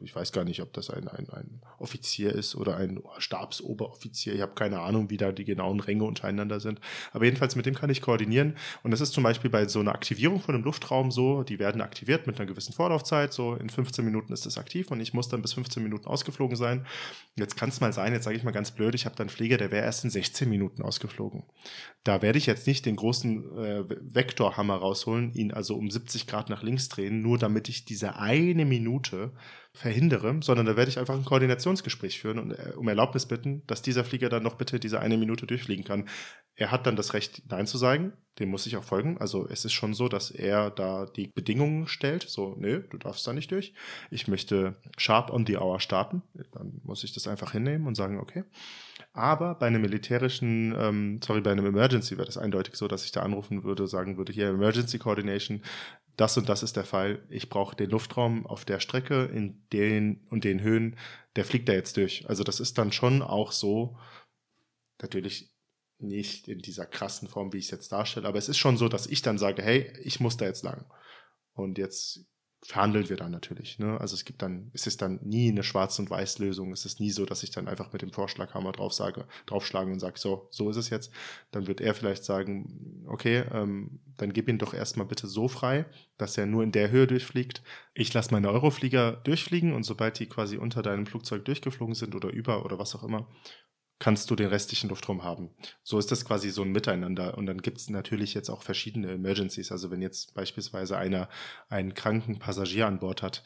ich weiß gar nicht, ob das ein, ein, ein Offizier ist oder ein Stabsoberoffizier. Ich habe keine Ahnung, wie da die genauen Ränge untereinander sind. Aber jedenfalls mit dem kann ich koordinieren. Und das ist zum Beispiel bei so einer Aktivierung von einem Luftraum so, die werden aktiviert mit einer gewissen Vorlaufzeit. So in 15 Minuten ist es aktiv und ich muss dann bis 15 Minuten ausgeflogen sein. Jetzt kann es mal sein, jetzt sage ich mal ganz blöd, ich habe dann Pfleger, der wäre erst in 16 Minuten ausgeflogen. Da werde ich jetzt nicht den großen äh, Vektorhammer rausholen, ihn also um 70 Grad nach links drehen, nur damit ich diese eine Minute verhindere, sondern da werde ich einfach ein Koordinationsgespräch führen und äh, um Erlaubnis bitten, dass dieser Flieger dann noch bitte diese eine Minute durchfliegen kann. Er hat dann das Recht, Nein zu sagen, dem muss ich auch folgen. Also es ist schon so, dass er da die Bedingungen stellt, so, nö, du darfst da nicht durch. Ich möchte sharp on the hour starten, dann muss ich das einfach hinnehmen und sagen, okay. Aber bei einem militärischen, ähm, sorry, bei einem Emergency wäre das eindeutig so, dass ich da anrufen würde, sagen würde, hier Emergency Coordination, das und das ist der Fall. Ich brauche den Luftraum auf der Strecke in den und den Höhen, der fliegt da jetzt durch. Also das ist dann schon auch so, natürlich nicht in dieser krassen Form, wie ich es jetzt darstelle, aber es ist schon so, dass ich dann sage, hey, ich muss da jetzt lang. Und jetzt verhandeln wir dann natürlich. Ne? Also es gibt dann, es ist dann nie eine Schwarz- und Weiß-Lösung. Es ist nie so, dass ich dann einfach mit dem Vorschlaghammer drauf sage, draufschlagen und sage, so, so ist es jetzt. Dann wird er vielleicht sagen, okay, ähm, dann gib ihn doch erstmal bitte so frei, dass er nur in der Höhe durchfliegt. Ich lasse meine Euroflieger durchfliegen und sobald die quasi unter deinem Flugzeug durchgeflogen sind oder über oder was auch immer, kannst du den restlichen Luftraum haben. So ist das quasi so ein Miteinander. Und dann gibt es natürlich jetzt auch verschiedene Emergencies. Also wenn jetzt beispielsweise einer einen kranken Passagier an Bord hat,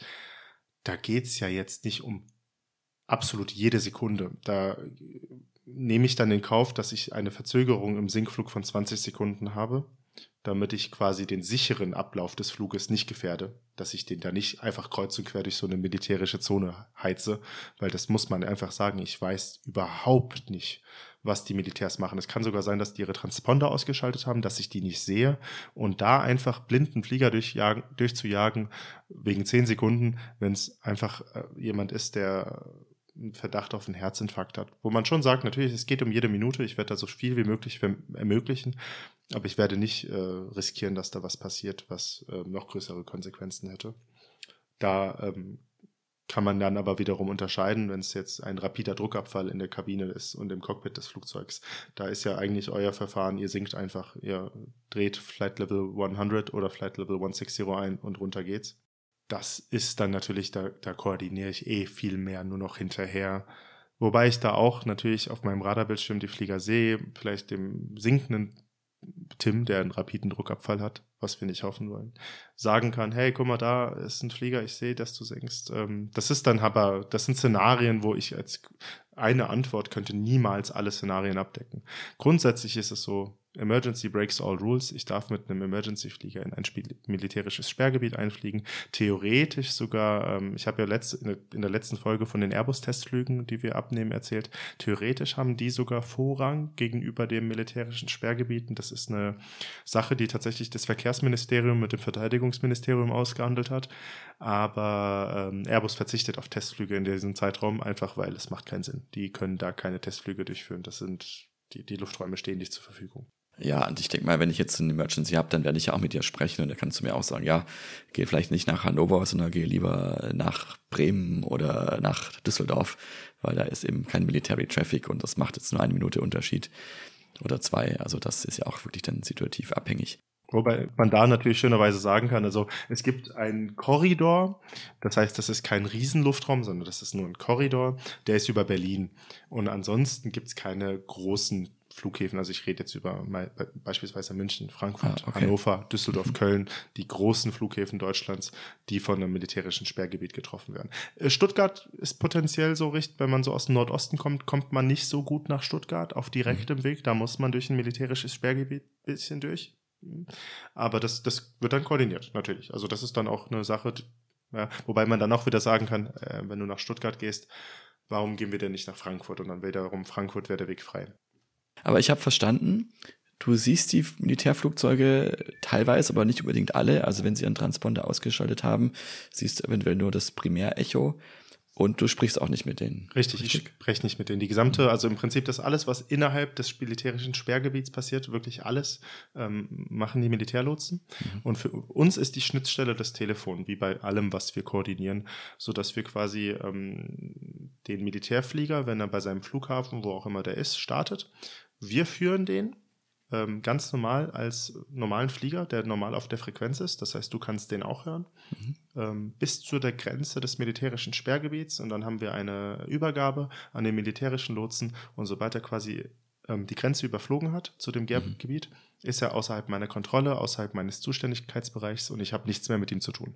da geht es ja jetzt nicht um absolut jede Sekunde. Da nehme ich dann in Kauf, dass ich eine Verzögerung im Sinkflug von 20 Sekunden habe damit ich quasi den sicheren Ablauf des Fluges nicht gefährde, dass ich den da nicht einfach kreuz und quer durch so eine militärische Zone heize, weil das muss man einfach sagen, ich weiß überhaupt nicht, was die Militärs machen. Es kann sogar sein, dass die ihre Transponder ausgeschaltet haben, dass ich die nicht sehe und da einfach blinden Flieger durchjagen, durchzujagen wegen zehn Sekunden, wenn es einfach äh, jemand ist, der einen Verdacht auf einen Herzinfarkt hat. Wo man schon sagt, natürlich, es geht um jede Minute, ich werde da so viel wie möglich ermöglichen, aber ich werde nicht äh, riskieren, dass da was passiert, was äh, noch größere Konsequenzen hätte. Da ähm, kann man dann aber wiederum unterscheiden, wenn es jetzt ein rapider Druckabfall in der Kabine ist und im Cockpit des Flugzeugs. Da ist ja eigentlich euer Verfahren, ihr sinkt einfach, ihr dreht Flight Level 100 oder Flight Level 160 ein und runter geht's das ist dann natürlich, da, da koordiniere ich eh viel mehr nur noch hinterher. Wobei ich da auch natürlich auf meinem Radarbildschirm die Flieger sehe, vielleicht dem sinkenden Tim, der einen rapiden Druckabfall hat, was wir nicht hoffen wollen, sagen kann, hey, guck mal, da ist ein Flieger, ich sehe, dass du sinkst. Ähm, das ist dann aber, das sind Szenarien, wo ich als eine Antwort könnte niemals alle Szenarien abdecken. Grundsätzlich ist es so, Emergency breaks all rules. Ich darf mit einem Emergency-Flieger in ein militärisches Sperrgebiet einfliegen. Theoretisch sogar, ähm, ich habe ja letzt, in der letzten Folge von den Airbus-Testflügen, die wir abnehmen, erzählt, theoretisch haben die sogar Vorrang gegenüber dem militärischen Sperrgebieten. Das ist eine Sache, die tatsächlich das Verkehrsministerium mit dem Verteidigungsministerium ausgehandelt hat. Aber ähm, Airbus verzichtet auf Testflüge in diesem Zeitraum, einfach weil es macht keinen Sinn. Die können da keine Testflüge durchführen. Das sind die, die Lufträume stehen nicht zur Verfügung. Ja, und ich denke mal, wenn ich jetzt eine Emergency habe, dann werde ich ja auch mit dir sprechen und dann kannst du mir auch sagen, ja, geh vielleicht nicht nach Hannover, sondern geh lieber nach Bremen oder nach Düsseldorf, weil da ist eben kein Military Traffic und das macht jetzt nur eine Minute Unterschied oder zwei. Also das ist ja auch wirklich dann situativ abhängig. Wobei man da natürlich schönerweise sagen kann, also es gibt einen Korridor, das heißt, das ist kein Riesenluftraum, sondern das ist nur ein Korridor, der ist über Berlin. Und ansonsten gibt es keine großen Flughäfen, also ich rede jetzt über beispielsweise München, Frankfurt, ah, okay. Hannover, Düsseldorf, mhm. Köln, die großen Flughäfen Deutschlands, die von einem militärischen Sperrgebiet getroffen werden. Äh, Stuttgart ist potenziell so richtig, wenn man so aus dem Nordosten kommt, kommt man nicht so gut nach Stuttgart auf direktem mhm. Weg, da muss man durch ein militärisches Sperrgebiet ein bisschen durch. Aber das, das wird dann koordiniert, natürlich. Also das ist dann auch eine Sache, ja, wobei man dann auch wieder sagen kann, äh, wenn du nach Stuttgart gehst, warum gehen wir denn nicht nach Frankfurt? Und dann wiederum Frankfurt wäre der Weg frei. Aber ich habe verstanden, du siehst die Militärflugzeuge teilweise, aber nicht unbedingt alle. Also wenn sie ihren Transponder ausgeschaltet haben, siehst du eventuell nur das Primärecho. Und du sprichst auch nicht mit denen. Richtig, richtig? ich spreche nicht mit denen. Die gesamte, also im Prinzip das alles, was innerhalb des militärischen Sperrgebiets passiert, wirklich alles, ähm, machen die Militärlotsen. Mhm. Und für uns ist die Schnittstelle das Telefon, wie bei allem, was wir koordinieren, so dass wir quasi ähm, den Militärflieger, wenn er bei seinem Flughafen, wo auch immer der ist, startet, wir führen den ähm, ganz normal als normalen Flieger, der normal auf der Frequenz ist. Das heißt, du kannst den auch hören. Mhm. Ähm, bis zu der Grenze des militärischen Sperrgebiets. Und dann haben wir eine Übergabe an den militärischen Lotsen. Und sobald er quasi ähm, die Grenze überflogen hat zu dem mhm. Gebiet, ist er außerhalb meiner Kontrolle, außerhalb meines Zuständigkeitsbereichs und ich habe nichts mehr mit ihm zu tun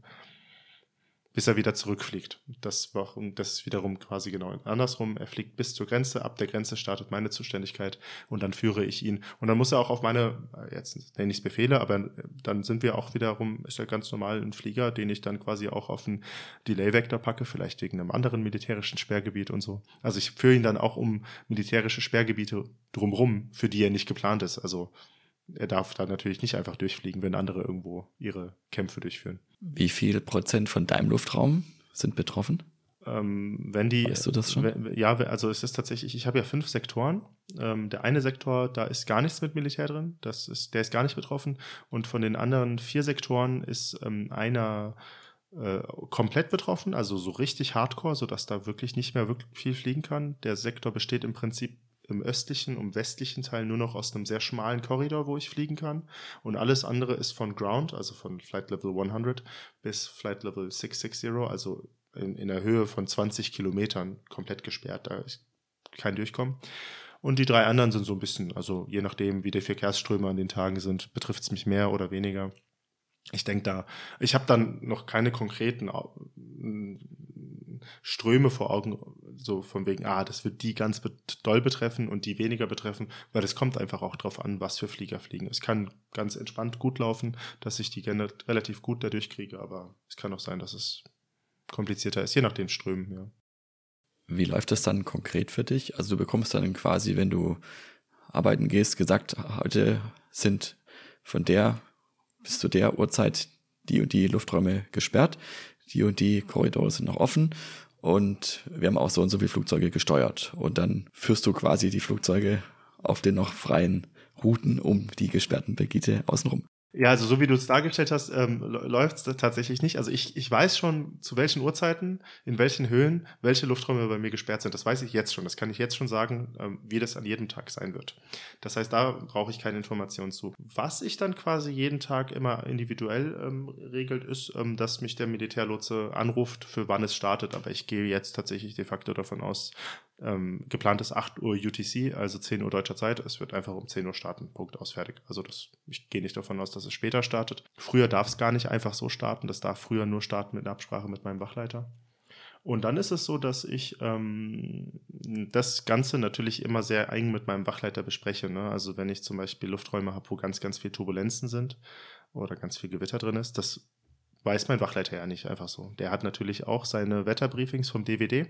bis er wieder zurückfliegt. Das, war, das ist wiederum quasi genau andersrum. Er fliegt bis zur Grenze, ab der Grenze startet meine Zuständigkeit und dann führe ich ihn. Und dann muss er auch auf meine, jetzt nenne ich es Befehle, aber dann sind wir auch wiederum, ist er ganz normal ein Flieger, den ich dann quasi auch auf einen Delay-Vektor packe, vielleicht wegen einem anderen militärischen Sperrgebiet und so. Also ich führe ihn dann auch um militärische Sperrgebiete drumrum, für die er nicht geplant ist. Also er darf da natürlich nicht einfach durchfliegen, wenn andere irgendwo ihre Kämpfe durchführen. Wie viel Prozent von deinem Luftraum sind betroffen? Ähm, wenn die, weißt du das schon? Wenn, ja, also es ist tatsächlich, ich habe ja fünf Sektoren. Ähm, der eine Sektor, da ist gar nichts mit Militär drin, das ist, der ist gar nicht betroffen. Und von den anderen vier Sektoren ist ähm, einer äh, komplett betroffen, also so richtig hardcore, sodass da wirklich nicht mehr wirklich viel fliegen kann. Der Sektor besteht im Prinzip im östlichen und westlichen Teil nur noch aus einem sehr schmalen Korridor, wo ich fliegen kann. Und alles andere ist von Ground, also von Flight Level 100 bis Flight Level 660, also in, in der Höhe von 20 Kilometern komplett gesperrt. Da ist kein Durchkommen. Und die drei anderen sind so ein bisschen, also je nachdem, wie die Verkehrsströme an den Tagen sind, betrifft es mich mehr oder weniger. Ich denke da, ich habe dann noch keine konkreten Ströme vor Augen, so von wegen, ah, das wird die ganz doll betreffen und die weniger betreffen, weil es kommt einfach auch darauf an, was für Flieger fliegen. Es kann ganz entspannt gut laufen, dass ich die relativ gut dadurch kriege, aber es kann auch sein, dass es komplizierter ist, je nach den Strömen, ja. Wie läuft das dann konkret für dich? Also du bekommst dann quasi, wenn du arbeiten gehst, gesagt, heute sind von der bis zu der Uhrzeit die und die Lufträume gesperrt, die und die Korridore sind noch offen und wir haben auch so und so viele Flugzeuge gesteuert. Und dann führst du quasi die Flugzeuge auf den noch freien Routen um die gesperrten Gebiete außenrum. Ja, also so wie du es dargestellt hast, ähm, läuft es tatsächlich nicht. Also ich, ich weiß schon, zu welchen Uhrzeiten, in welchen Höhen, welche Lufträume bei mir gesperrt sind. Das weiß ich jetzt schon. Das kann ich jetzt schon sagen, ähm, wie das an jedem Tag sein wird. Das heißt, da brauche ich keine Informationen zu. Was ich dann quasi jeden Tag immer individuell ähm, regelt, ist, ähm, dass mich der Militärlotse anruft, für wann es startet. Aber ich gehe jetzt tatsächlich de facto davon aus, ähm, geplant ist 8 Uhr UTC, also 10 Uhr deutscher Zeit. Es wird einfach um 10 Uhr starten. Punkt aus, fertig. Also das, ich gehe nicht davon aus, dass es später startet. Früher darf es gar nicht einfach so starten. Das darf früher nur starten mit einer Absprache mit meinem Wachleiter. Und dann ist es so, dass ich ähm, das Ganze natürlich immer sehr eng mit meinem Wachleiter bespreche. Ne? Also wenn ich zum Beispiel Lufträume habe, wo ganz, ganz viel Turbulenzen sind oder ganz viel Gewitter drin ist, das weiß mein Wachleiter ja nicht einfach so. Der hat natürlich auch seine Wetterbriefings vom DVD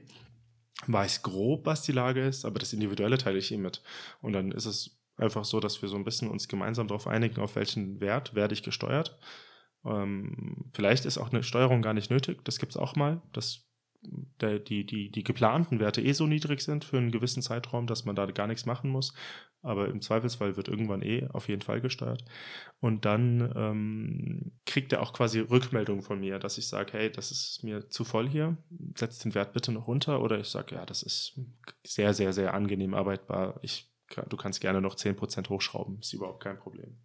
weiß grob, was die Lage ist, aber das Individuelle teile ich ihm mit. Und dann ist es einfach so, dass wir so ein bisschen uns gemeinsam darauf einigen, auf welchen Wert werde ich gesteuert. Ähm, vielleicht ist auch eine Steuerung gar nicht nötig, das gibt es auch mal, dass der, die, die, die geplanten Werte eh so niedrig sind für einen gewissen Zeitraum, dass man da gar nichts machen muss. Aber im Zweifelsfall wird irgendwann eh auf jeden Fall gesteuert. Und dann ähm, kriegt er auch quasi Rückmeldungen von mir, dass ich sage, hey, das ist mir zu voll hier, setz den Wert bitte noch runter. Oder ich sage, ja, das ist sehr, sehr, sehr angenehm arbeitbar. Ich, du kannst gerne noch 10% hochschrauben, ist überhaupt kein Problem.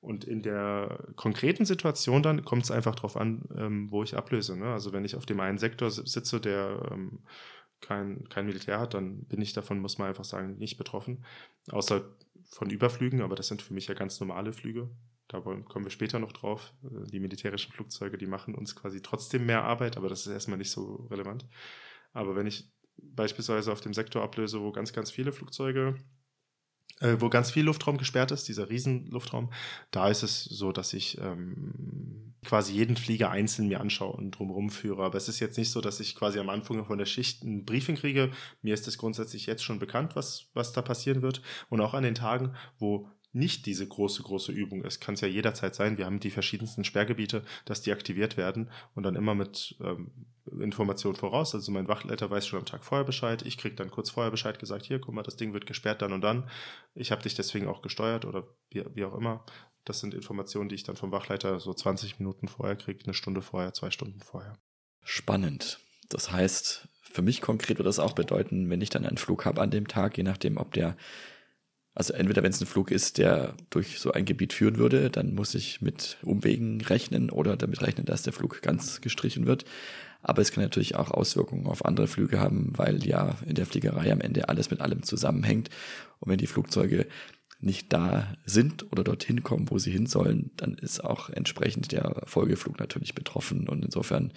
Und in der konkreten Situation dann kommt es einfach darauf an, ähm, wo ich ablöse. Ne? Also wenn ich auf dem einen Sektor sitze, der ähm, kein, kein Militär hat, dann bin ich davon, muss man einfach sagen, nicht betroffen. Außer von Überflügen, aber das sind für mich ja ganz normale Flüge. Da wollen, kommen wir später noch drauf. Die militärischen Flugzeuge, die machen uns quasi trotzdem mehr Arbeit, aber das ist erstmal nicht so relevant. Aber wenn ich beispielsweise auf dem Sektor ablöse, wo ganz, ganz viele Flugzeuge äh, wo ganz viel Luftraum gesperrt ist, dieser Riesenluftraum, da ist es so, dass ich ähm, quasi jeden Flieger einzeln mir anschaue und drumherum führe. Aber es ist jetzt nicht so, dass ich quasi am Anfang von der Schicht ein Briefing kriege. Mir ist es grundsätzlich jetzt schon bekannt, was, was da passieren wird. Und auch an den Tagen, wo nicht diese große, große Übung ist, kann es ja jederzeit sein. Wir haben die verschiedensten Sperrgebiete, dass die aktiviert werden und dann immer mit ähm, Informationen voraus. Also mein Wachleiter weiß schon am Tag vorher Bescheid. Ich kriege dann kurz vorher Bescheid gesagt, hier, guck mal, das Ding wird gesperrt dann und dann. Ich habe dich deswegen auch gesteuert oder wie, wie auch immer. Das sind Informationen, die ich dann vom Wachleiter so 20 Minuten vorher kriege, eine Stunde vorher, zwei Stunden vorher. Spannend. Das heißt, für mich konkret würde das auch bedeuten, wenn ich dann einen Flug habe an dem Tag, je nachdem, ob der also entweder wenn es ein Flug ist, der durch so ein Gebiet führen würde, dann muss ich mit Umwegen rechnen oder damit rechnen, dass der Flug ganz gestrichen wird. Aber es kann natürlich auch Auswirkungen auf andere Flüge haben, weil ja in der Fliegerei am Ende alles mit allem zusammenhängt. Und wenn die Flugzeuge nicht da sind oder dorthin kommen, wo sie hin sollen, dann ist auch entsprechend der Folgeflug natürlich betroffen. Und insofern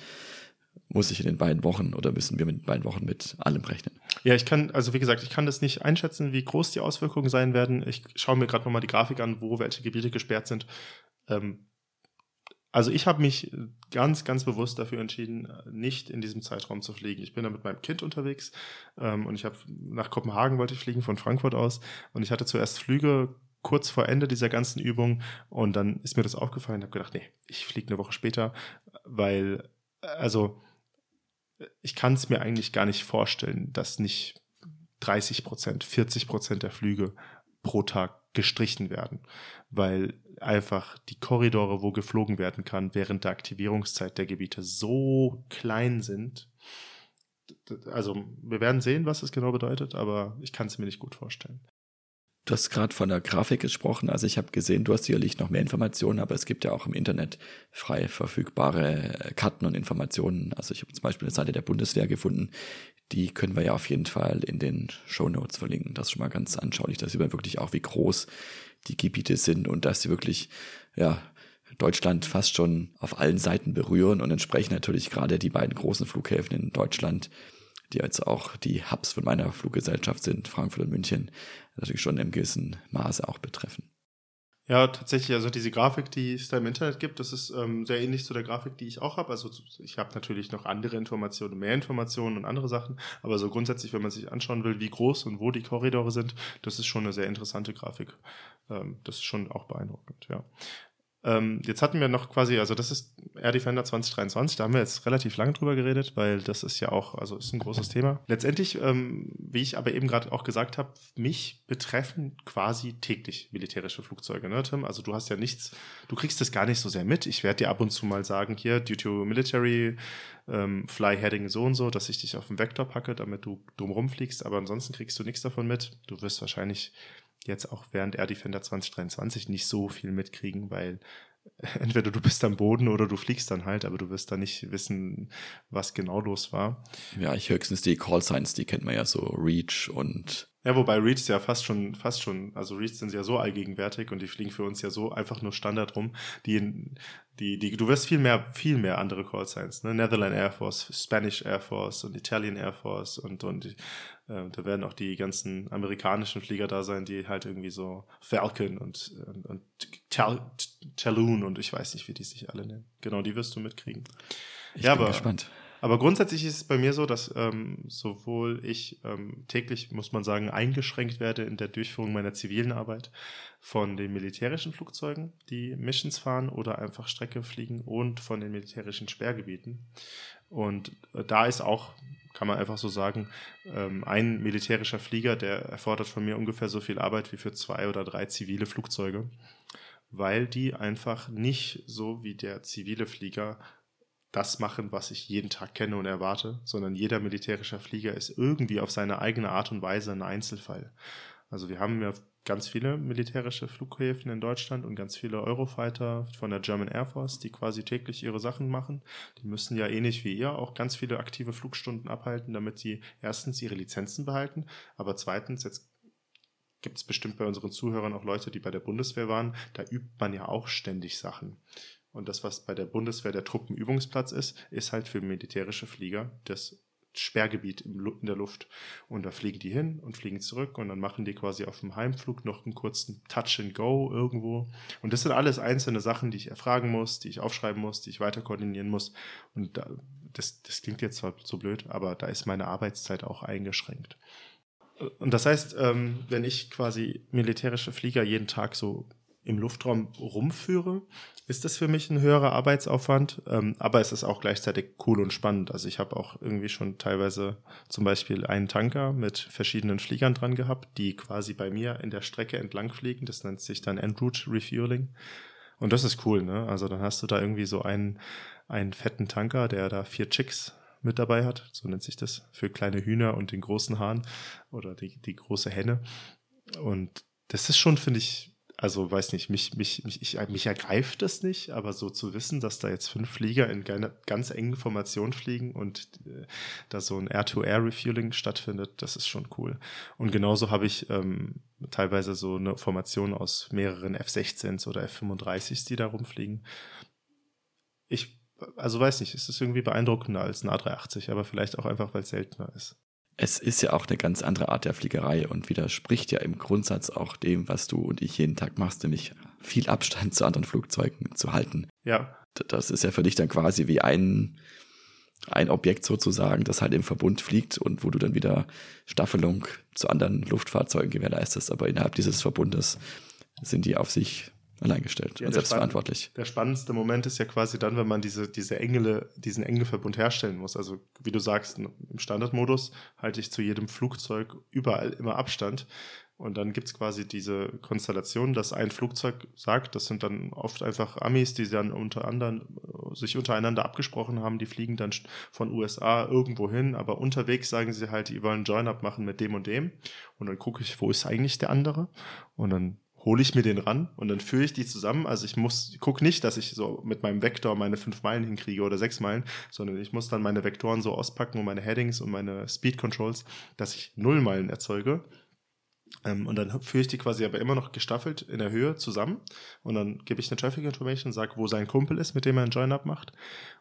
muss ich in den beiden Wochen oder müssen wir mit den beiden Wochen mit allem rechnen? Ja, ich kann, also wie gesagt, ich kann das nicht einschätzen, wie groß die Auswirkungen sein werden. Ich schaue mir gerade nochmal die Grafik an, wo welche Gebiete gesperrt sind. Ähm, also ich habe mich ganz, ganz bewusst dafür entschieden, nicht in diesem Zeitraum zu fliegen. Ich bin da mit meinem Kind unterwegs ähm, und ich habe nach Kopenhagen wollte ich fliegen von Frankfurt aus und ich hatte zuerst Flüge kurz vor Ende dieser ganzen Übung und dann ist mir das aufgefallen. Ich habe gedacht, nee, ich fliege eine Woche später, weil also ich kann es mir eigentlich gar nicht vorstellen, dass nicht 30 Prozent, 40 Prozent der Flüge pro Tag gestrichen werden, weil einfach die Korridore, wo geflogen werden kann, während der Aktivierungszeit der Gebiete so klein sind. Also wir werden sehen, was es genau bedeutet, aber ich kann es mir nicht gut vorstellen. Du hast gerade von der Grafik gesprochen. Also ich habe gesehen, du hast sicherlich noch mehr Informationen, aber es gibt ja auch im Internet frei verfügbare Karten und Informationen. Also ich habe zum Beispiel eine Seite der Bundeswehr gefunden. Die können wir ja auf jeden Fall in den Show Notes verlinken. Das ist schon mal ganz anschaulich. Da sieht man wirklich auch, wie groß die Gebiete sind und dass sie wirklich, ja, Deutschland fast schon auf allen Seiten berühren und entsprechend natürlich gerade die beiden großen Flughäfen in Deutschland die jetzt auch die Hubs von meiner Fluggesellschaft sind, Frankfurt und München, natürlich schon im gewissen Maße auch betreffen. Ja, tatsächlich, also diese Grafik, die es da im Internet gibt, das ist ähm, sehr ähnlich zu der Grafik, die ich auch habe. Also ich habe natürlich noch andere Informationen, mehr Informationen und andere Sachen, aber so grundsätzlich, wenn man sich anschauen will, wie groß und wo die Korridore sind, das ist schon eine sehr interessante Grafik. Ähm, das ist schon auch beeindruckend, ja. Ähm, jetzt hatten wir noch quasi, also das ist Air Defender 2023, da haben wir jetzt relativ lange drüber geredet, weil das ist ja auch, also ist ein großes Thema. Letztendlich, ähm, wie ich aber eben gerade auch gesagt habe, mich betreffen quasi täglich militärische Flugzeuge, ne, Tim? Also du hast ja nichts, du kriegst das gar nicht so sehr mit. Ich werde dir ab und zu mal sagen, hier, due to military ähm, Fly Heading so und so, dass ich dich auf den Vektor packe, damit du drumherum fliegst, aber ansonsten kriegst du nichts davon mit. Du wirst wahrscheinlich jetzt auch während Air Defender 2023 nicht so viel mitkriegen, weil entweder du bist am Boden oder du fliegst dann halt, aber du wirst da nicht wissen, was genau los war. Ja, ich höchstens die Call Signs, die kennt man ja so, Reach und ja, wobei Reach ja fast schon, fast schon, also Reach sind ja so allgegenwärtig und die fliegen für uns ja so einfach nur Standard rum. Die, die, die, du wirst viel mehr, viel mehr andere Call Signs, ne? Netherlands Air Force, Spanish Air Force und Italian Air Force und, und äh, da werden auch die ganzen amerikanischen Flieger da sein, die halt irgendwie so Falcon und, und, und Talon und ich weiß nicht, wie die sich alle nennen. Genau, die wirst du mitkriegen. Ich ja, bin aber, gespannt. Aber grundsätzlich ist es bei mir so, dass ähm, sowohl ich ähm, täglich, muss man sagen, eingeschränkt werde in der Durchführung meiner zivilen Arbeit von den militärischen Flugzeugen, die Missions fahren oder einfach Strecke fliegen und von den militärischen Sperrgebieten. Und äh, da ist auch, kann man einfach so sagen, ähm, ein militärischer Flieger, der erfordert von mir ungefähr so viel Arbeit wie für zwei oder drei zivile Flugzeuge, weil die einfach nicht so wie der zivile Flieger das machen, was ich jeden Tag kenne und erwarte, sondern jeder militärische Flieger ist irgendwie auf seine eigene Art und Weise ein Einzelfall. Also wir haben ja ganz viele militärische Flughäfen in Deutschland und ganz viele Eurofighter von der German Air Force, die quasi täglich ihre Sachen machen. Die müssen ja ähnlich wie ihr auch ganz viele aktive Flugstunden abhalten, damit sie erstens ihre Lizenzen behalten, aber zweitens, jetzt gibt es bestimmt bei unseren Zuhörern auch Leute, die bei der Bundeswehr waren, da übt man ja auch ständig Sachen. Und das, was bei der Bundeswehr der Truppenübungsplatz ist, ist halt für militärische Flieger das Sperrgebiet in der Luft. Und da fliegen die hin und fliegen zurück und dann machen die quasi auf dem Heimflug noch einen kurzen Touch and Go irgendwo. Und das sind alles einzelne Sachen, die ich erfragen muss, die ich aufschreiben muss, die ich weiter koordinieren muss. Und da, das, das klingt jetzt zwar so blöd, aber da ist meine Arbeitszeit auch eingeschränkt. Und das heißt, ähm, wenn ich quasi militärische Flieger jeden Tag so im Luftraum rumführe, ist das für mich ein höherer Arbeitsaufwand, ähm, aber es ist auch gleichzeitig cool und spannend. Also ich habe auch irgendwie schon teilweise zum Beispiel einen Tanker mit verschiedenen Fliegern dran gehabt, die quasi bei mir in der Strecke entlang fliegen. Das nennt sich dann Enroute Refueling. Und das ist cool, ne? Also dann hast du da irgendwie so einen, einen fetten Tanker, der da vier Chicks mit dabei hat. So nennt sich das für kleine Hühner und den großen Hahn oder die, die große Henne. Und das ist schon, finde ich, also weiß nicht, mich, mich, mich, ich, mich ergreift das nicht, aber so zu wissen, dass da jetzt fünf Flieger in ganz engen Formationen fliegen und äh, da so ein Air-to-Air-Refueling stattfindet, das ist schon cool. Und genauso habe ich ähm, teilweise so eine Formation aus mehreren F-16s oder F-35s, die da rumfliegen. Ich, also weiß nicht, es ist irgendwie beeindruckender als ein A380, aber vielleicht auch einfach, weil es seltener ist es ist ja auch eine ganz andere Art der Fliegerei und widerspricht ja im Grundsatz auch dem, was du und ich jeden Tag machst, nämlich viel Abstand zu anderen Flugzeugen zu halten. Ja. Das ist ja für dich dann quasi wie ein, ein Objekt sozusagen, das halt im Verbund fliegt und wo du dann wieder Staffelung zu anderen Luftfahrzeugen gewährleistest. Aber innerhalb dieses Verbundes sind die auf sich alleingestellt Ja, und selbstverantwortlich. Der spannendste Moment ist ja quasi dann, wenn man diese, diese Engel, diesen Engelverbund herstellen muss. Also, wie du sagst, im Standardmodus halte ich zu jedem Flugzeug überall immer Abstand. Und dann gibt's quasi diese Konstellation, dass ein Flugzeug sagt, das sind dann oft einfach Amis, die dann unter anderem sich untereinander abgesprochen haben, die fliegen dann von USA irgendwo hin, aber unterwegs sagen sie halt, die wollen Join-Up machen mit dem und dem. Und dann gucke ich, wo ist eigentlich der andere? Und dann hole ich mir den ran und dann führe ich die zusammen. Also ich muss, gucke nicht, dass ich so mit meinem Vektor meine fünf Meilen hinkriege oder sechs Meilen, sondern ich muss dann meine Vektoren so auspacken und meine Headings und meine Speed Controls, dass ich null Meilen erzeuge. Ähm, und dann führe ich die quasi aber immer noch gestaffelt in der Höhe zusammen. Und dann gebe ich eine Traffic Information, sage, wo sein Kumpel ist, mit dem er einen Join-Up macht.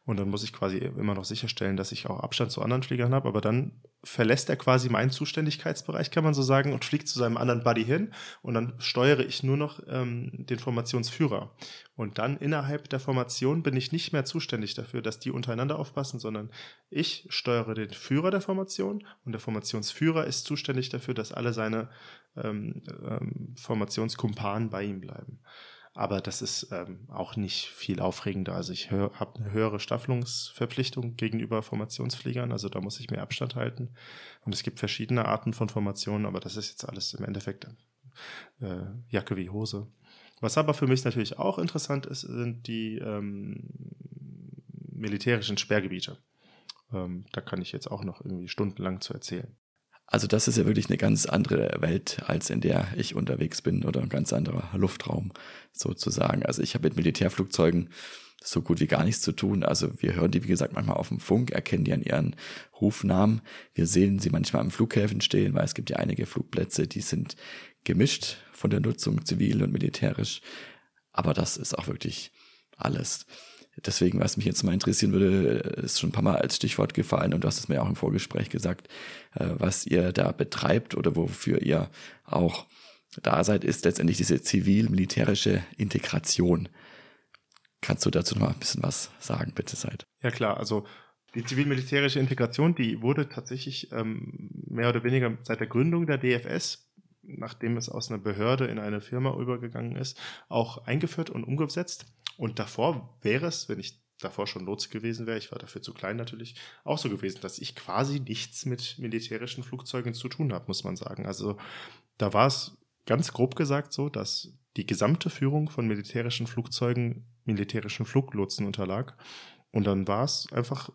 Und dann muss ich quasi immer noch sicherstellen, dass ich auch Abstand zu anderen Fliegern habe. Aber dann verlässt er quasi meinen Zuständigkeitsbereich, kann man so sagen, und fliegt zu seinem anderen Buddy hin. Und dann steuere ich nur noch ähm, den Formationsführer. Und dann innerhalb der Formation bin ich nicht mehr zuständig dafür, dass die untereinander aufpassen, sondern ich steuere den Führer der Formation und der Formationsführer ist zuständig dafür, dass alle seine ähm, ähm, Formationskumpanen bei ihm bleiben. Aber das ist ähm, auch nicht viel aufregender. Also ich habe eine höhere Staffelungsverpflichtung gegenüber Formationsfliegern, also da muss ich mehr Abstand halten. Und es gibt verschiedene Arten von Formationen, aber das ist jetzt alles im Endeffekt äh, Jacke wie Hose. Was aber für mich natürlich auch interessant ist, sind die ähm, militärischen Sperrgebiete. Ähm, da kann ich jetzt auch noch irgendwie stundenlang zu erzählen. Also das ist ja wirklich eine ganz andere Welt, als in der ich unterwegs bin oder ein ganz anderer Luftraum sozusagen. Also ich habe mit Militärflugzeugen so gut wie gar nichts zu tun. Also wir hören die, wie gesagt, manchmal auf dem Funk, erkennen die an ihren Rufnamen. Wir sehen sie manchmal am Flughäfen stehen, weil es gibt ja einige Flugplätze, die sind gemischt von der Nutzung zivil und militärisch. Aber das ist auch wirklich alles. Deswegen, was mich jetzt mal interessieren würde, ist schon ein paar Mal als Stichwort gefallen und du hast es mir auch im Vorgespräch gesagt, äh, was ihr da betreibt oder wofür ihr auch da seid, ist letztendlich diese zivil-militärische Integration. Kannst du dazu noch mal ein bisschen was sagen, bitte, Seid? Ja klar, also die zivil-militärische Integration, die wurde tatsächlich ähm, mehr oder weniger seit der Gründung der DFS nachdem es aus einer Behörde in eine Firma übergegangen ist, auch eingeführt und umgesetzt. Und davor wäre es, wenn ich davor schon Lotse gewesen wäre, ich war dafür zu klein natürlich, auch so gewesen, dass ich quasi nichts mit militärischen Flugzeugen zu tun habe, muss man sagen. Also da war es ganz grob gesagt so, dass die gesamte Führung von militärischen Flugzeugen militärischen Fluglotsen unterlag. Und dann war es einfach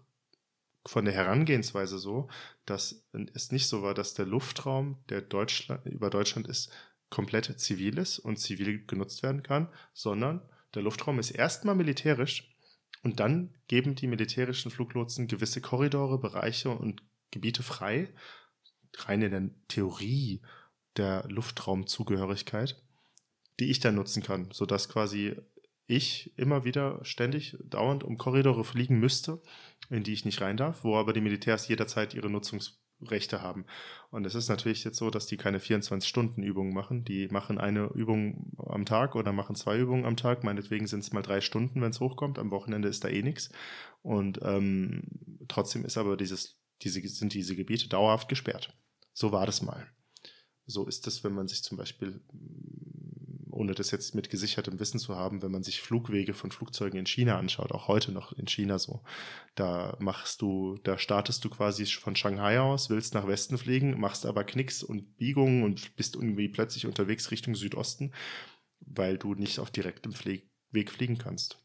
von der Herangehensweise so, dass es nicht so war, dass der Luftraum, der Deutschland, über Deutschland ist, komplett zivil ist und zivil genutzt werden kann, sondern der Luftraum ist erstmal militärisch und dann geben die militärischen Fluglotsen gewisse Korridore, Bereiche und Gebiete frei, rein in der Theorie der Luftraumzugehörigkeit, die ich dann nutzen kann, sodass quasi ich immer wieder ständig dauernd um Korridore fliegen müsste, in die ich nicht rein darf, wo aber die Militärs jederzeit ihre Nutzungsrechte haben. Und es ist natürlich jetzt so, dass die keine 24-Stunden-Übungen machen. Die machen eine Übung am Tag oder machen zwei Übungen am Tag. Meinetwegen sind es mal drei Stunden, wenn es hochkommt. Am Wochenende ist da eh nichts. Und ähm, trotzdem ist aber dieses, diese, sind diese Gebiete dauerhaft gesperrt. So war das mal. So ist es, wenn man sich zum Beispiel ohne das jetzt mit gesichertem Wissen zu haben, wenn man sich Flugwege von Flugzeugen in China anschaut, auch heute noch in China so. Da machst du, da startest du quasi von Shanghai aus, willst nach Westen fliegen, machst aber Knicks und Biegungen und bist irgendwie plötzlich unterwegs Richtung Südosten, weil du nicht auf direktem Flie Weg fliegen kannst.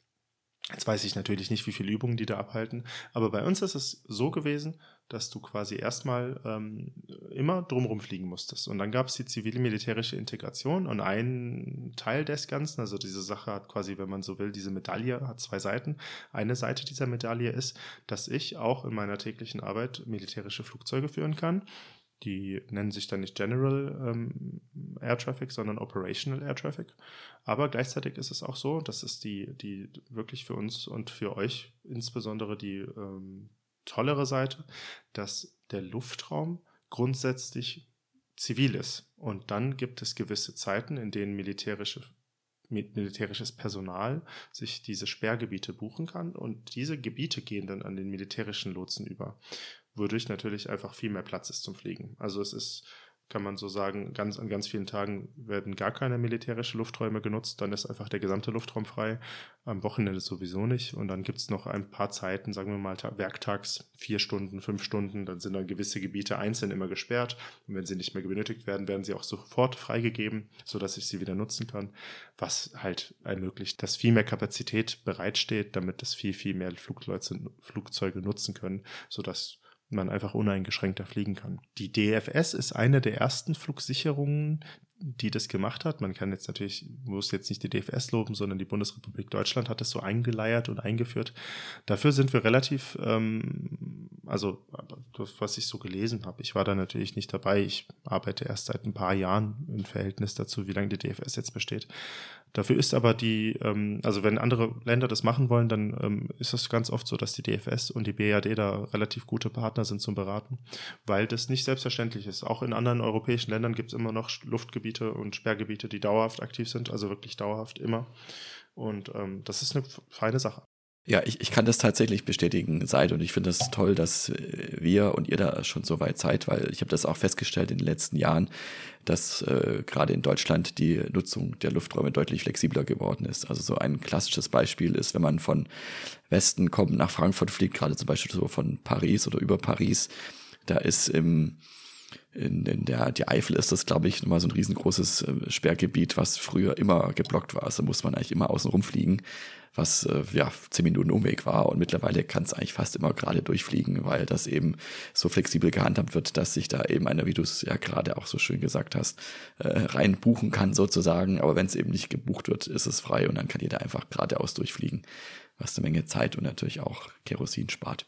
Jetzt weiß ich natürlich nicht, wie viele Übungen die da abhalten, aber bei uns ist es so gewesen, dass du quasi erstmal ähm, immer drumherum fliegen musstest. Und dann gab es die zivil-militärische Integration und ein Teil des Ganzen, also diese Sache hat quasi, wenn man so will, diese Medaille hat zwei Seiten. Eine Seite dieser Medaille ist, dass ich auch in meiner täglichen Arbeit militärische Flugzeuge führen kann. Die nennen sich dann nicht General ähm, Air Traffic, sondern Operational Air Traffic. Aber gleichzeitig ist es auch so, dass es die, die wirklich für uns und für euch insbesondere die ähm, tollere Seite, dass der Luftraum grundsätzlich zivil ist. Und dann gibt es gewisse Zeiten, in denen militärische, militärisches Personal sich diese Sperrgebiete buchen kann. Und diese Gebiete gehen dann an den militärischen Lotsen über wodurch natürlich einfach viel mehr Platz ist zum Fliegen. Also es ist kann man so sagen, ganz, an ganz vielen Tagen werden gar keine militärischen Lufträume genutzt. Dann ist einfach der gesamte Luftraum frei. Am Wochenende sowieso nicht. Und dann gibt es noch ein paar Zeiten, sagen wir mal werktags, vier Stunden, fünf Stunden. Dann sind dann gewisse Gebiete einzeln immer gesperrt. Und wenn sie nicht mehr benötigt werden, werden sie auch sofort freigegeben, sodass ich sie wieder nutzen kann. Was halt ermöglicht, dass viel mehr Kapazität bereitsteht, damit das viel, viel mehr Flugzeuge nutzen können, sodass man einfach uneingeschränkter fliegen kann. Die DFS ist eine der ersten Flugsicherungen, die das gemacht hat. Man kann jetzt natürlich, muss jetzt nicht die DFS loben, sondern die Bundesrepublik Deutschland hat das so eingeleiert und eingeführt. Dafür sind wir relativ, ähm, also das, was ich so gelesen habe, ich war da natürlich nicht dabei. Ich arbeite erst seit ein paar Jahren im Verhältnis dazu, wie lange die DFS jetzt besteht. Dafür ist aber die, ähm, also wenn andere Länder das machen wollen, dann ähm, ist es ganz oft so, dass die DFS und die BAD da relativ gute Partner sind zum Beraten, weil das nicht selbstverständlich ist. Auch in anderen europäischen Ländern gibt es immer noch Luftgebiete und Sperrgebiete, die dauerhaft aktiv sind, also wirklich dauerhaft immer. Und ähm, das ist eine feine Sache. Ja, ich, ich kann das tatsächlich bestätigen, seid und ich finde es das toll, dass äh, wir und ihr da schon so weit seid, weil ich habe das auch festgestellt in den letzten Jahren, dass äh, gerade in Deutschland die Nutzung der Lufträume deutlich flexibler geworden ist. Also so ein klassisches Beispiel ist, wenn man von Westen kommt, nach Frankfurt fliegt, gerade zum Beispiel so von Paris oder über Paris, da ist im in, in der die Eifel ist das, glaube ich, nochmal so ein riesengroßes äh, Sperrgebiet, was früher immer geblockt war. Also muss man eigentlich immer außen rumfliegen was äh, ja zehn Minuten Umweg war. Und mittlerweile kann es eigentlich fast immer gerade durchfliegen, weil das eben so flexibel gehandhabt wird, dass sich da eben einer, wie du es ja gerade auch so schön gesagt hast, äh, rein buchen kann sozusagen. Aber wenn es eben nicht gebucht wird, ist es frei und dann kann jeder einfach geradeaus durchfliegen, was eine Menge Zeit und natürlich auch Kerosin spart.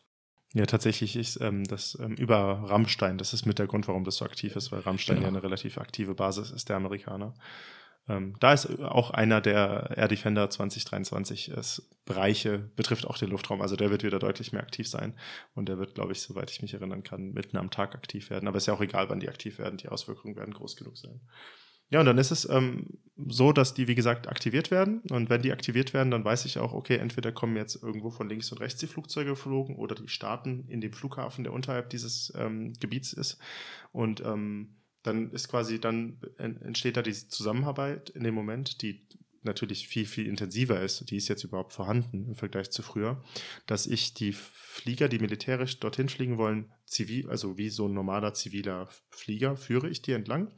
Ja, tatsächlich ist ähm, das ähm, über Rammstein, das ist mit der Grund, warum das so aktiv ist, weil Rammstein genau. ja eine relativ aktive Basis ist der Amerikaner. Ähm, da ist auch einer der Air Defender 2023 ist, Bereiche, betrifft auch den Luftraum. Also der wird wieder deutlich mehr aktiv sein. Und der wird, glaube ich, soweit ich mich erinnern kann, mitten am Tag aktiv werden. Aber ist ja auch egal, wann die aktiv werden. Die Auswirkungen werden groß genug sein. Ja, und dann ist es ähm, so, dass die, wie gesagt, aktiviert werden. Und wenn die aktiviert werden, dann weiß ich auch, okay, entweder kommen jetzt irgendwo von links und rechts die Flugzeuge geflogen oder die starten in dem Flughafen, der unterhalb dieses ähm, Gebiets ist. Und ähm, dann ist quasi, dann entsteht da diese Zusammenarbeit in dem Moment, die natürlich viel, viel intensiver ist, die ist jetzt überhaupt vorhanden im Vergleich zu früher, dass ich die Flieger, die militärisch dorthin fliegen wollen, zivil, also wie so ein normaler ziviler Flieger, führe ich die entlang,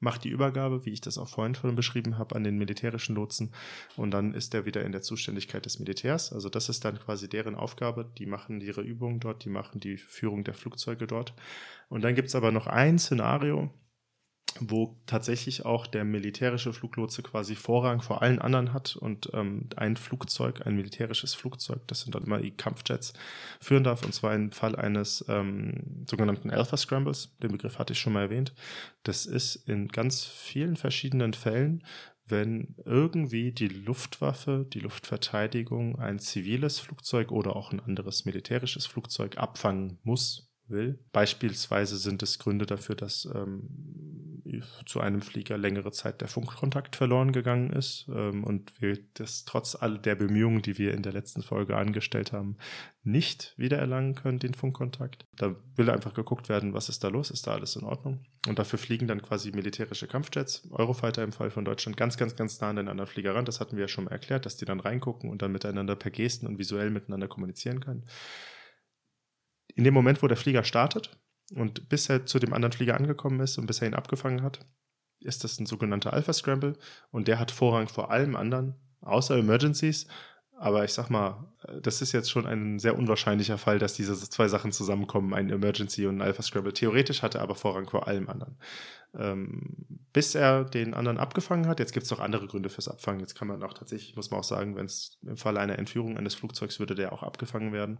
mache die Übergabe, wie ich das auch vorhin schon beschrieben habe, an den militärischen Lotsen und dann ist der wieder in der Zuständigkeit des Militärs. Also das ist dann quasi deren Aufgabe, die machen ihre Übungen dort, die machen die Führung der Flugzeuge dort. Und dann gibt es aber noch ein Szenario, wo tatsächlich auch der militärische Fluglotse quasi Vorrang vor allen anderen hat und ähm, ein Flugzeug, ein militärisches Flugzeug, das sind dann immer die Kampfjets, führen darf, und zwar im Fall eines ähm, sogenannten Alpha Scrambles, den Begriff hatte ich schon mal erwähnt. Das ist in ganz vielen verschiedenen Fällen, wenn irgendwie die Luftwaffe, die Luftverteidigung ein ziviles Flugzeug oder auch ein anderes militärisches Flugzeug abfangen muss, will. Beispielsweise sind es Gründe dafür, dass ähm, zu einem Flieger längere Zeit der Funkkontakt verloren gegangen ist ähm, und wir das trotz all der Bemühungen, die wir in der letzten Folge angestellt haben, nicht wiedererlangen können, den Funkkontakt. Da will einfach geguckt werden, was ist da los, ist da alles in Ordnung. Und dafür fliegen dann quasi militärische Kampfjets, Eurofighter im Fall von Deutschland, ganz, ganz, ganz nah an den anderen Flieger ran. Das hatten wir ja schon mal erklärt, dass die dann reingucken und dann miteinander per Gesten und visuell miteinander kommunizieren können in dem Moment, wo der Flieger startet und bis er zu dem anderen Flieger angekommen ist und bis er ihn abgefangen hat, ist das ein sogenannter Alpha Scramble und der hat Vorrang vor allem anderen, außer Emergencies. Aber ich sag mal, das ist jetzt schon ein sehr unwahrscheinlicher Fall, dass diese zwei Sachen zusammenkommen, ein Emergency und ein Alpha Scramble. Theoretisch hat er aber Vorrang vor allem anderen. Ähm, bis er den anderen abgefangen hat, jetzt gibt es noch andere Gründe fürs Abfangen. Jetzt kann man auch tatsächlich, muss man auch sagen, wenn es im Falle einer Entführung eines Flugzeugs würde der auch abgefangen werden.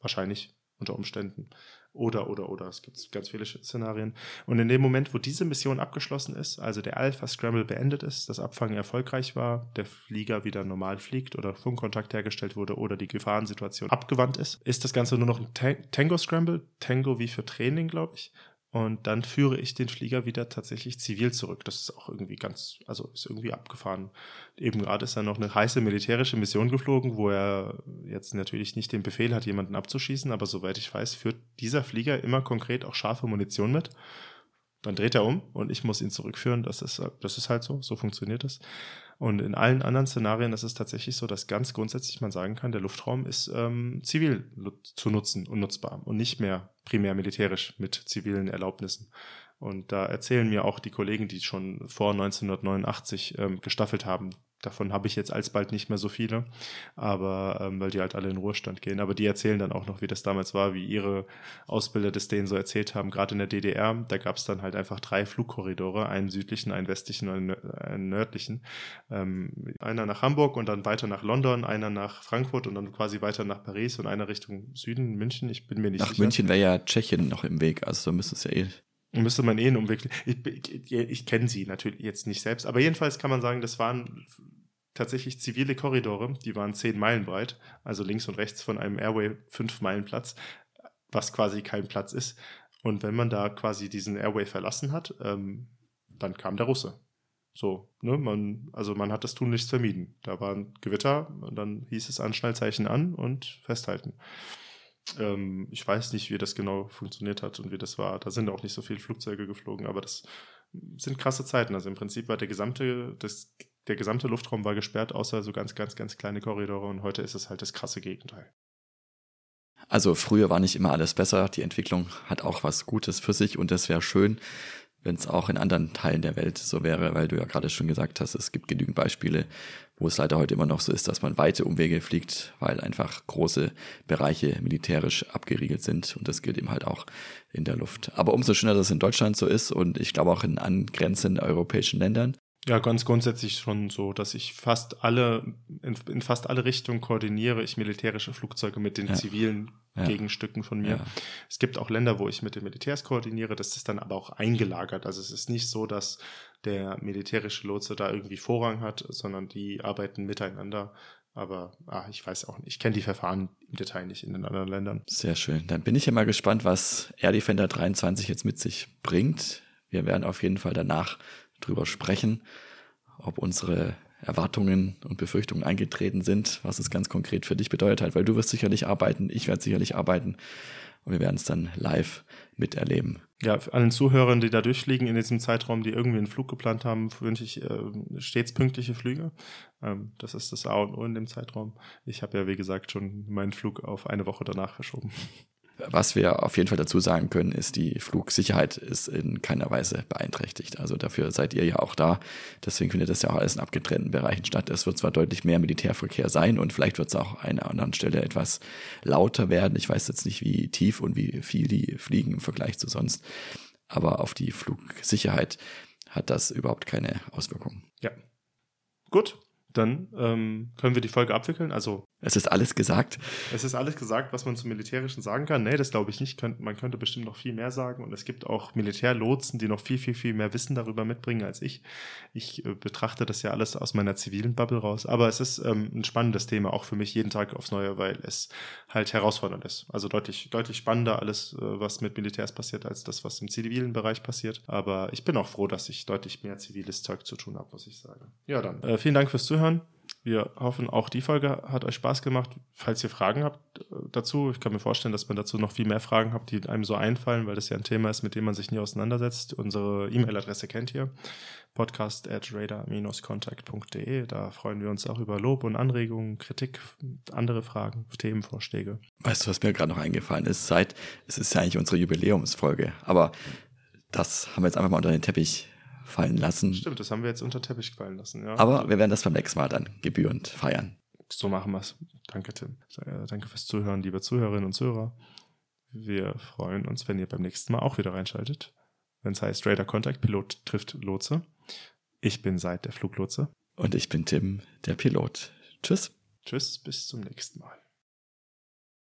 Wahrscheinlich unter Umständen. Oder, oder, oder. Es gibt ganz viele Szenarien. Und in dem Moment, wo diese Mission abgeschlossen ist, also der Alpha Scramble beendet ist, das Abfangen erfolgreich war, der Flieger wieder normal fliegt oder Funkkontakt hergestellt wurde oder die Gefahrensituation abgewandt ist, ist das Ganze nur noch ein Tango Scramble. Tango wie für Training, glaube ich. Und dann führe ich den Flieger wieder tatsächlich zivil zurück. Das ist auch irgendwie ganz, also ist irgendwie abgefahren. Eben gerade ist er noch eine heiße militärische Mission geflogen, wo er jetzt natürlich nicht den Befehl hat, jemanden abzuschießen, aber soweit ich weiß, führt dieser Flieger immer konkret auch scharfe Munition mit. dann dreht er um und ich muss ihn zurückführen. Das ist, das ist halt so, so funktioniert es. Und in allen anderen Szenarien ist es tatsächlich so, dass ganz grundsätzlich man sagen kann, der Luftraum ist ähm, zivil zu nutzen und nutzbar und nicht mehr primär militärisch mit zivilen Erlaubnissen. Und da erzählen mir auch die Kollegen, die schon vor 1989 ähm, gestaffelt haben, Davon habe ich jetzt alsbald nicht mehr so viele, aber ähm, weil die halt alle in Ruhestand gehen. Aber die erzählen dann auch noch, wie das damals war, wie ihre Ausbilder das denen so erzählt haben. Gerade in der DDR, da gab es dann halt einfach drei Flugkorridore, einen südlichen, einen westlichen und einen nördlichen. Ähm, einer nach Hamburg und dann weiter nach London, einer nach Frankfurt und dann quasi weiter nach Paris und einer Richtung Süden, München. Ich bin mir nicht nach sicher. Nach München wäre ja Tschechien noch im Weg, also müsste es ja eh Müsste man eh einen Umweg. Ich, ich, ich kenne sie natürlich jetzt nicht selbst, aber jedenfalls kann man sagen, das waren tatsächlich zivile Korridore, die waren zehn Meilen breit, also links und rechts von einem Airway fünf Meilen Platz, was quasi kein Platz ist. Und wenn man da quasi diesen Airway verlassen hat, ähm, dann kam der Russe. So, ne, man, also man hat das tunlichst vermieden. Da war ein Gewitter und dann hieß es Anschnallzeichen an und festhalten. Ähm, ich weiß nicht, wie das genau funktioniert hat und wie das war. Da sind auch nicht so viele Flugzeuge geflogen, aber das sind krasse Zeiten. Also im Prinzip war der gesamte, das, der gesamte Luftraum war gesperrt, außer so ganz, ganz, ganz kleine Korridore und heute ist es halt das krasse Gegenteil. Also früher war nicht immer alles besser. Die Entwicklung hat auch was Gutes für sich und es wäre schön, wenn es auch in anderen Teilen der Welt so wäre, weil du ja gerade schon gesagt hast, es gibt genügend Beispiele, wo es leider heute immer noch so ist, dass man weite Umwege fliegt, weil einfach große Bereiche militärisch abgeriegelt sind und das gilt eben halt auch in der Luft. Aber umso schöner, dass es in Deutschland so ist und ich glaube auch in angrenzenden europäischen Ländern. Ja, ganz grundsätzlich schon so, dass ich fast alle, in, in fast alle Richtungen koordiniere ich militärische Flugzeuge mit den ja. zivilen ja. Gegenstücken von mir. Ja. Es gibt auch Länder, wo ich mit den Militärs koordiniere, das ist dann aber auch eingelagert. Also es ist nicht so, dass der militärische Lotse da irgendwie Vorrang hat, sondern die arbeiten miteinander. Aber ah, ich weiß auch nicht, ich kenne die Verfahren im Detail nicht in den anderen Ländern. Sehr schön. Dann bin ich ja mal gespannt, was Air Defender 23 jetzt mit sich bringt. Wir werden auf jeden Fall danach drüber sprechen, ob unsere Erwartungen und Befürchtungen eingetreten sind, was es ganz konkret für dich bedeutet hat, weil du wirst sicherlich arbeiten, ich werde sicherlich arbeiten und wir werden es dann live miterleben. Ja, allen Zuhörern, die da durchfliegen in diesem Zeitraum, die irgendwie einen Flug geplant haben, wünsche ich äh, stets pünktliche Flüge. Ähm, das ist das A und O in dem Zeitraum. Ich habe ja, wie gesagt, schon meinen Flug auf eine Woche danach verschoben. Was wir auf jeden Fall dazu sagen können, ist, die Flugsicherheit ist in keiner Weise beeinträchtigt. Also dafür seid ihr ja auch da. Deswegen findet das ja auch alles in abgetrennten Bereichen statt. Es wird zwar deutlich mehr Militärverkehr sein und vielleicht wird es auch an einer anderen Stelle etwas lauter werden. Ich weiß jetzt nicht, wie tief und wie viel die fliegen im Vergleich zu sonst. Aber auf die Flugsicherheit hat das überhaupt keine Auswirkungen. Ja. Gut, dann ähm, können wir die Folge abwickeln. Also es ist alles gesagt. Es ist alles gesagt, was man zum Militärischen sagen kann. Nee, das glaube ich nicht. Man könnte bestimmt noch viel mehr sagen. Und es gibt auch Militärlotsen, die noch viel, viel, viel mehr Wissen darüber mitbringen als ich. Ich äh, betrachte das ja alles aus meiner zivilen Bubble raus. Aber es ist ähm, ein spannendes Thema, auch für mich jeden Tag aufs Neue, weil es halt herausfordernd ist. Also deutlich, deutlich spannender alles, äh, was mit Militärs passiert, als das, was im zivilen Bereich passiert. Aber ich bin auch froh, dass ich deutlich mehr ziviles Zeug zu tun habe, muss ich sagen. Ja, dann. Äh, vielen Dank fürs Zuhören. Wir hoffen, auch die Folge hat euch Spaß gemacht. Falls ihr Fragen habt äh, dazu, ich kann mir vorstellen, dass man dazu noch viel mehr Fragen habt, die einem so einfallen, weil das ja ein Thema ist, mit dem man sich nie auseinandersetzt. Unsere E-Mail-Adresse kennt ihr. Podcast at radar-contact.de. Da freuen wir uns auch über Lob und Anregungen, Kritik, andere Fragen, Themenvorschläge. Weißt du, was mir gerade noch eingefallen ist? Seit, es ist ja eigentlich unsere Jubiläumsfolge, aber das haben wir jetzt einfach mal unter den Teppich fallen lassen. Stimmt, das haben wir jetzt unter Teppich fallen lassen, ja. Aber wir werden das beim nächsten Mal dann gebührend feiern. So machen wir es. Danke, Tim. Danke fürs Zuhören, liebe Zuhörerinnen und Zuhörer. Wir freuen uns, wenn ihr beim nächsten Mal auch wieder reinschaltet. Wenn es heißt Radar Contact, Pilot trifft Lotse. Ich bin Seid, der Fluglotse. Und ich bin Tim, der Pilot. Tschüss. Tschüss, bis zum nächsten Mal.